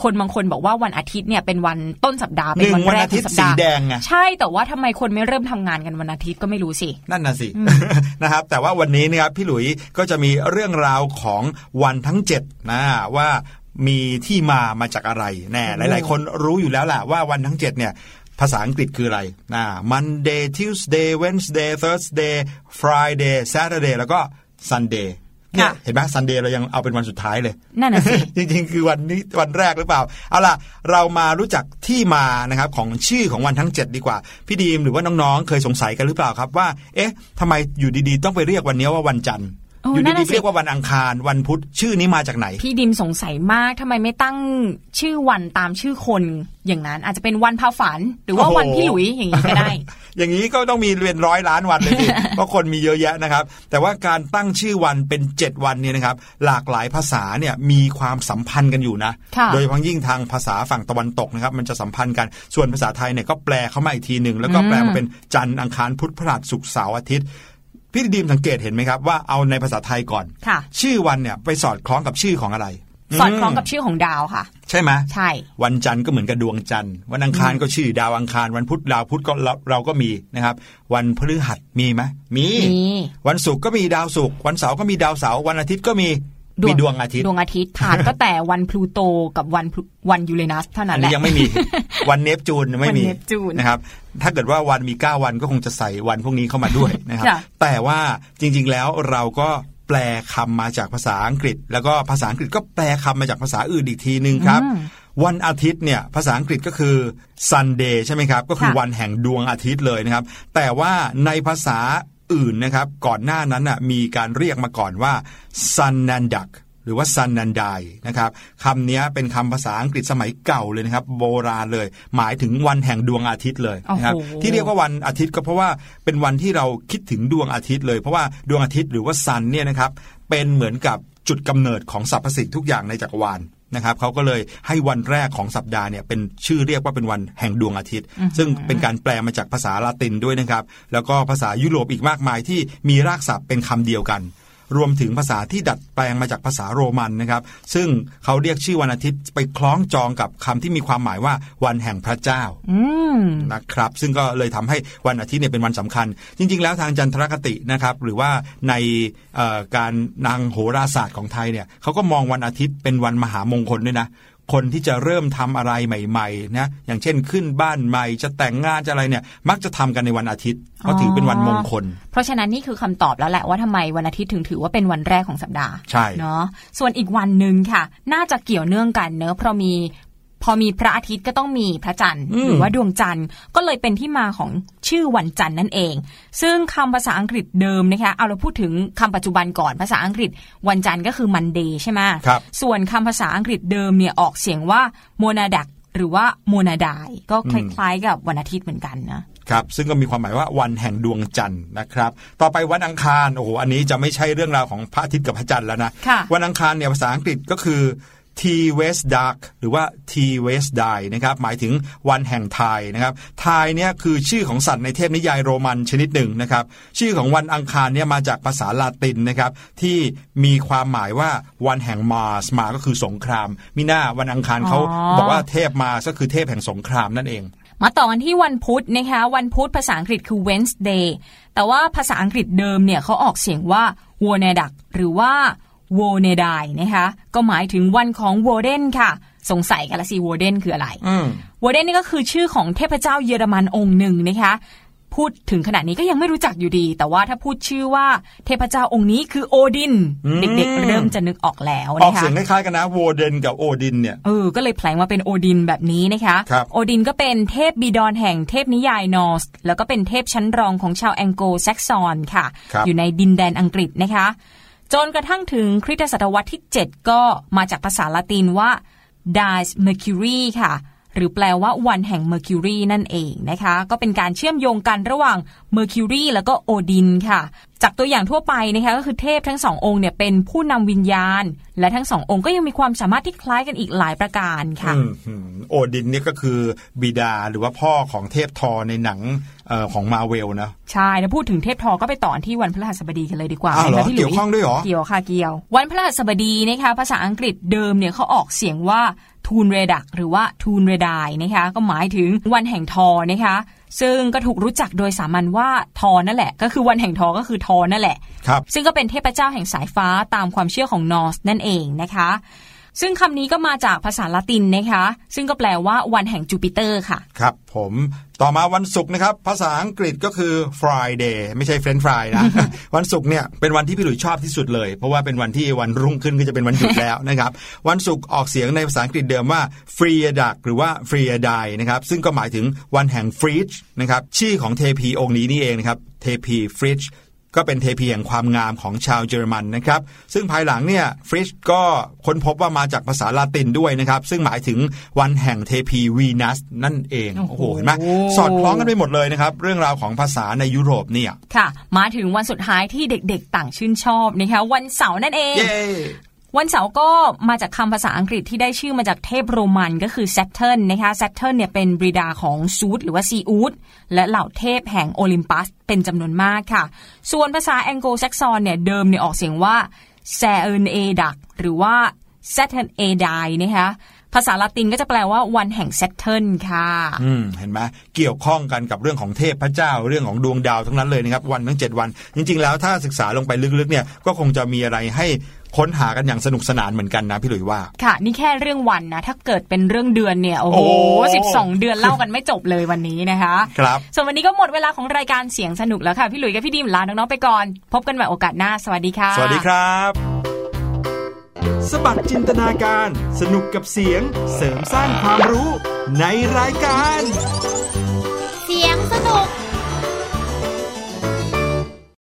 คนบางคนบอกว่าวันอาทิตย์เนี่ยเป็นวันต้นสัปดาห์หเป็นนึ่งวันวันแรกอาขทิอตย์งสัปสีดาห์แดงไงใช่แต่ว่าทำไมคนไม่เริ่มทำงานกันวันอาทิตย์ก็ไม่รู้สิ นั่นน่ะสินะครับ แต่ว่าวันนี้นะครับพี่หลุยก็จะมีเรื่องราวของวันทั้ง7นะว่ามีที่มามาจากอะไรแน่หลาย ๆ คนรู้อยู่แล้วแหละว่าวันทั้ง 7 เนี่ยภาษาอังกฤษคืออะไรนะ Monday Tuesday Wednesday Thursday Friday Saturday แล้วก็ Sunday เนี่ยค่ะเห็นไหม Sunday เรายังเอาเป็นวันสุดท้ายเลย นั่นน่ะสิจริงๆ คือวันนี้วันแรกหรือเปล่า เอาล่ะ เรามารู้จักที่มานะครับของชื่อของวันทั้ง 7 ดีกว่า พี่ดีมหรือว่าน้องๆ เคยสงสัยกันหรือเปล่าครับว่า เอ๊ะทำไมอยู่ดีๆ ต้องไปเรียกวันนี้ว่าวันจันทร์โอ้อยู่นั่นดีน่ะๆสิเรียกว่าวันอังคารวันพุธชื่อนี้มาจากไหน พี่ดิมสงสัยมากทำไมไม่ตั้งชื่อวันตามชื่อคนอย่างนั้น อาจจะเป็นวันพาฝัน หรือว่าโอ้โหวันพี่หลุยอย่างนี้ก็ได้ อย่างนี้ก็ต้องมีเป็นร้อยล้านวันเลยสิเพราะคนมีเยอะแยะนะครับ แต่ว่าการตั้งชื่อวันเป็น 7 วันเนี่ยนะครับ หลากหลายภาษาเนี่ยมีความสัมพันธ์กันอยู่นะค่ะโดยเฉพาะยิ่งทางภาษาฝั่งตะวันตกนะครับ มันจะสัมพันธ์กันส่วนภาษาไทยเนี่ยก็แปลเข้ามาอีกทีหนึ่งแล้วก็แปลมาเป็นจันทร์อังคารพุธพฤหัสศุกร์เสาร์อาทิตย์ พี่ดีมสังเกตเห็นไหมครับว่าเอาในภาษาไทยก่อนค่ะ ชื่อวันเนี่ยไปสอดคล้องกับชื่อของอะไร สอดคล้องกับชื่อของดาวค่ะ ใช่ไหมใช่ วันจันทร์ก็เหมือนกับดวงจันทร์วันอังคารก็ชื่อดาวอังคาร วันพุธดาวพุธก็เราเราก็มีนะครับ วันพฤหัสมีไหมมีมีวันศุกร์ก็มีดาวศุกร์วันเสาร์ก็มีดาวเสาร์วันอาทิตย์ก็มี มีดวงอาทิตย์ดวงอาทิตย์ผ่านก็แต่วันพลูโตกับวันพลูวันยูเรนัสเท่านั้อันนแหนี้ละยังไม่มีวันเนปจูนไม่มีวันเนปจูนนะครับ ถ้าเกิดว่าวันมี 9 วันก็คงจะใส่วันพวกนี้เข้ามาด้วยนะครับค่ะแต่ว่าจริง ๆ แล้วเราก็แปลคำมาจากภาษาอังกฤษ แล้วก็ภาษาอังกฤษก็แปลคำมาจากภาษาอื่นอีกทีนึงครับ วันอาทิตย์เนี่ยภาษาอังกฤษก็คือ Sunday ใช่ไหมครับ ก็คือค่ะวันแห่งดวงอาทิตย์เลยนะครับ แต่ว่าในภาษา อื่นนะครับ ก่อนหน้านั้นน่ะมีการเรียกมาก่อนว่า Sun and Duck หรือว่า Sun and Die นะครับคำนี้เป็นคำภาษาอังกฤษสมัยเก่าเลยนะครับ โบราณเลย หมายถึงวันแห่งดวงอาทิตย์เลยนะครับโอ้โหที่เรียกว่าวันอาทิตย์ก็เพราะว่าเป็นวันที่เราคิดถึงดวงอาทิตย์เลย เพราะว่าดวงอาทิตย์หรือว่าซันเนี่ยนะครับเป็นเหมือนกับจุดกำเนิดของสรรพสิ่งทุกอย่างในจักรวาล นะครับเขาก็เลยให้วันแรกของสัปดาห์เนี่ยเป็นชื่อเรียกว่าเป็นวันแห่งดวงอาทิตย์ ซึ่งเป็นการแปลมาจากภาษาละตินด้วยนะครับ แล้วก็ภาษายุโรปอีกมากมายที่มีรากศัพท์เป็นคำเดียวกัน รวมถึงภาษาที่ดัดแปลงมาจากภาษาโรมันนะครับ ซึ่งเขาเรียกชื่อวันอาทิตย์ไปคล้องจองกับคำที่มีความหมายว่าวันแห่งพระเจ้าอนะครับ ซึ่งก็เลยทำให้วันอาทิตย์เนี่ยเป็นวันสำคัญ จริง ๆ แล้วทางจันทรคตินะครับ หรือว่าในการนางโหราศาสตร์ของไทยเนี่ยเขาก็มองวันอาทิตย์เป็นวันมหามงคลด้วยนะ คนที่จะเริ่มทำอะไรใหม่ๆนะอย่างเช่นขึ้นบ้านใหม่จะแต่งงานจะอะไรเนี่ย มักจะทำกันในวันอาทิตย์เพราะถือเป็นวันมงคล เพราะฉะนั้นนี่คือคำตอบแล้วแหละว่าทำไมวันอาทิตย์ถึงถือว่าเป็นวันแรกของสัปดาห์ใช่เนาะส่วนอีกวันหนึ่งค่ะ น่าจะเกี่ยวเนื่องกันเนอะเพราะมี พอมีพระอาทิตย์ก็ต้องมีพระจันทร์อืมหรือว่าดวงจันทร์ก็เลยเป็นที่มาของชื่อวันจันทร์นั่นเอง ซึ่งคำภาษาอังกฤษเดิมนะคะเอาเราพูดถึงคำปัจจุบันก่อนภาษาอังกฤษ วันจันทร์ก็คือมันเดย์ใช่ไหมครับส่วนคำภาษาอังกฤษเดิมเนี่ยออกเสียงว่าโมนาดักหรือว่าโมนาดายก็คล้ายๆ กับวันอาทิตย์เหมือนกันนะครับซึ่งก็มีความหมายว่าวันแห่งดวงจันทร์นะครับ ต่อไปวันอังคารโอ้โหอันนี้จะไม่ใช่เรื่องราวของพระอาทิตย์กับพระจันทร์แล้วนะค่ะวันอังคารเนี่ยภาษาอังกฤษก็คือ T West Dark หรือว่า T West Die นะครับหมายถึงวันแห่งไทยนะครับไทยเนี่ยคือชื่อของสัตว์ในเทพนิยายโรมันชนิดหนึ่งนะครับชื่อของวันอังคารเนี่ยมาจากภาษาลาตินนะครับที่มีความหมายว่าวันแห่งมาสมาก็คือสงคราม มิน่าวันอังคารเขาอ๋อบอกว่าเทพมาก็คือเทพแห่งสงครามนั่นเอง มาต่อกันที่วันพุธนะคะวันพุธภาษาอังกฤษคือ Wednesday แต่ว่าภาษาอังกฤษเดิมเนี่ยเขาออกเสียงว่า w a n a d u c หรือว่า โวเนไดนะคะก็หมายถึงวันของโวเดนค่ะ สงสัยกันละสิโวเดนคืออะไรอืมโวเดนนี่ก็คือชื่อของเทพเจ้าเยอรมันองค์หนึ่งนะคะพูดถึงขนาดนี้ก็ยังไม่รู้จักอยู่ดี แต่ว่าถ้าพูดชื่อว่าเทพเจ้าองค์นี้คือโอดินอืมเด็กๆ เริ่มจะนึกออกแล้วออกนะคะเสียงคล้ายๆกันนะโวเดนกับโอดินเนี่ยเออก็เลยแผลงมาเป็นโอดินแบบนี้นะคะครับโอดินก็เป็นเทพบิดอนแห่งเทพนิยายนอร์สแล้วก็เป็นเทพชั้นรองของชาวแองโกลแซกซอนค่ะครับอยู่ในดินแดนอังกฤษนะคะ จนกระทั่งถึงคริสตศตวรรษที่ 7 ก็มาจากภาษาละตินว่า dies mercury ค่ะ หรือแปลว่าวันแห่ง Mercury นั่นเองนะคะ ก็เป็นการเชื่อมโยงกันระหว่าง Mercury แล้วก็โอดินค่ะ จากตัวอย่างทั่วไปนะคะก็คือเทพทั้งสององค์เนี่ยเป็นผู้นำวิญญาณ และทั้งสององค์ก็ยังมีความสามารถที่คล้ายกันอีกหลายประการค่ะอืมอืมโอดินเนี่ยก็คือบิดาหรือว่าพ่อของเทพทอในหนังเอ่อของมาเวลนะใช่แล้วพูดถึงเทพทอก็ไปต่อที่วันพฤหัสบดีกันเลยดีกว่าอ้าวเหรอนะคะพี่หลุเกี่ยวข้องด้วยเหรอเกี่ยวค่ะเกี่ยว วันพฤหัสบดีนะคะภาษาอังกฤษเดิมเนี่ยเขาออกเสียงว่า ทูนเรดักหรือว่าทูนเรดายนะคะก็หมายถึงวันแห่งทอนะคะซึ่งก็ถูกรู้จักโดยสามัญว่าทอนั่นแหละ ก็คือวันแห่งทอก็คือทอนั่นแหละครับซึ่งก็เป็นเทพเจ้าแห่งสายฟ้าตามความเชื่อของนอร์สนั่นเองนะคะ ซึ่งคำนี้ก็มาจากภาษาละตินนะคะ ซึ่งก็แปลว่าวันแห่งจูปิเตอร์ค่ะ ครับผมต่อมาวันศุกร์นะครับ ภาษาอังกฤษก็คือ Friday ไม่ใช่ French fry นะ วันศุกร์เนี่ยเป็นวันที่พี่หลุยชอบที่สุดเลย เพราะว่าเป็นวันที่วันรุ่งขึ้นก็จะเป็นวันหยุดแล้วนะครับ วันศุกร์ออกเสียงในภาษาอังกฤษเดิมว่า Freitag หรือว่า Friday นะครับ ซึ่งก็หมายถึงวันแห่งฟรีชนะครับชื่อของเทพีองค์นี้นี่เองนะครับเทพีฟรีช ก็เป็นเทพีแห่งความงามของชาวเยอรมันนะครับ ซึ่งภายหลังเนี่ยฟริชก็ค้นพบว่ามาจากภาษาลาตินด้วยนะครับ ซึ่งหมายถึงวันแห่งเทพีวีนัสนั่นเอง โอ้โอ้โหโหเห็นไหมสอดคล้องกันไปหมดเลยนะครับ เรื่องราวของภาษาในยุโรปเนี่ย ค่ะ มาถึงวันสุดท้ายที่เด็กๆ ต่างชื่นชอบนะคะวันเสาร์นั่นเองเย้ วันเสาร์ก็มาจากคำภาษาอังกฤษที่ได้ชื่อมาจากเทพโรมันก็คือ Saturn นะคะ Saturn เนี่ยเป็นบริดาของซูดหรือว่าซีอูดและเหล่าเทพแห่งโอลิมปัสเป็นจำนวนมากค่ะ ส่วนภาษาแองโกลแซกซอนเนี่ยเดิมเนี่ยออกเสียงว่า s a t u r n a d a หรือว่า Saturn a d i นะคะภาษาละตินก็จะแปลว่าวันแห่ง Saturn ค่ะ อืม เห็นไหมเกี่ยวข้องกันกับเรื่องของเทพพระเจ้าเรื่องของดวงดาวทั้งนั้นเลยนะครับ วันทั้ง 7 วัน จริง ๆ แล้วถ้าศึกษาลงไปลึกๆเนี่ยก็คงจะมีอะไรให้ ค้นหากันอย่างสนุกสนานเหมือนกันนะพี่หลุยว่า ค่ะ นี่แค่เรื่องวันนะ ถ้าเกิดเป็นเรื่องเดือนเนี่ย โอ้โหโอ้สิบสองเดือนเล่ากันไม่จบเลยวันนี้นะคะครับส่วนวันนี้ก็หมดเวลาของรายการเสียงสนุกแล้วค่ะพี่หลุยส์กับพี่ดิมลาน้องๆไปก่อน พบกันใหม่โอกาสหน้าสวัสดีค่ะ สวัสดีครับสบัดจินตนาการ สนุกกับเสียงเสริมสร้างความรู้ในรายการ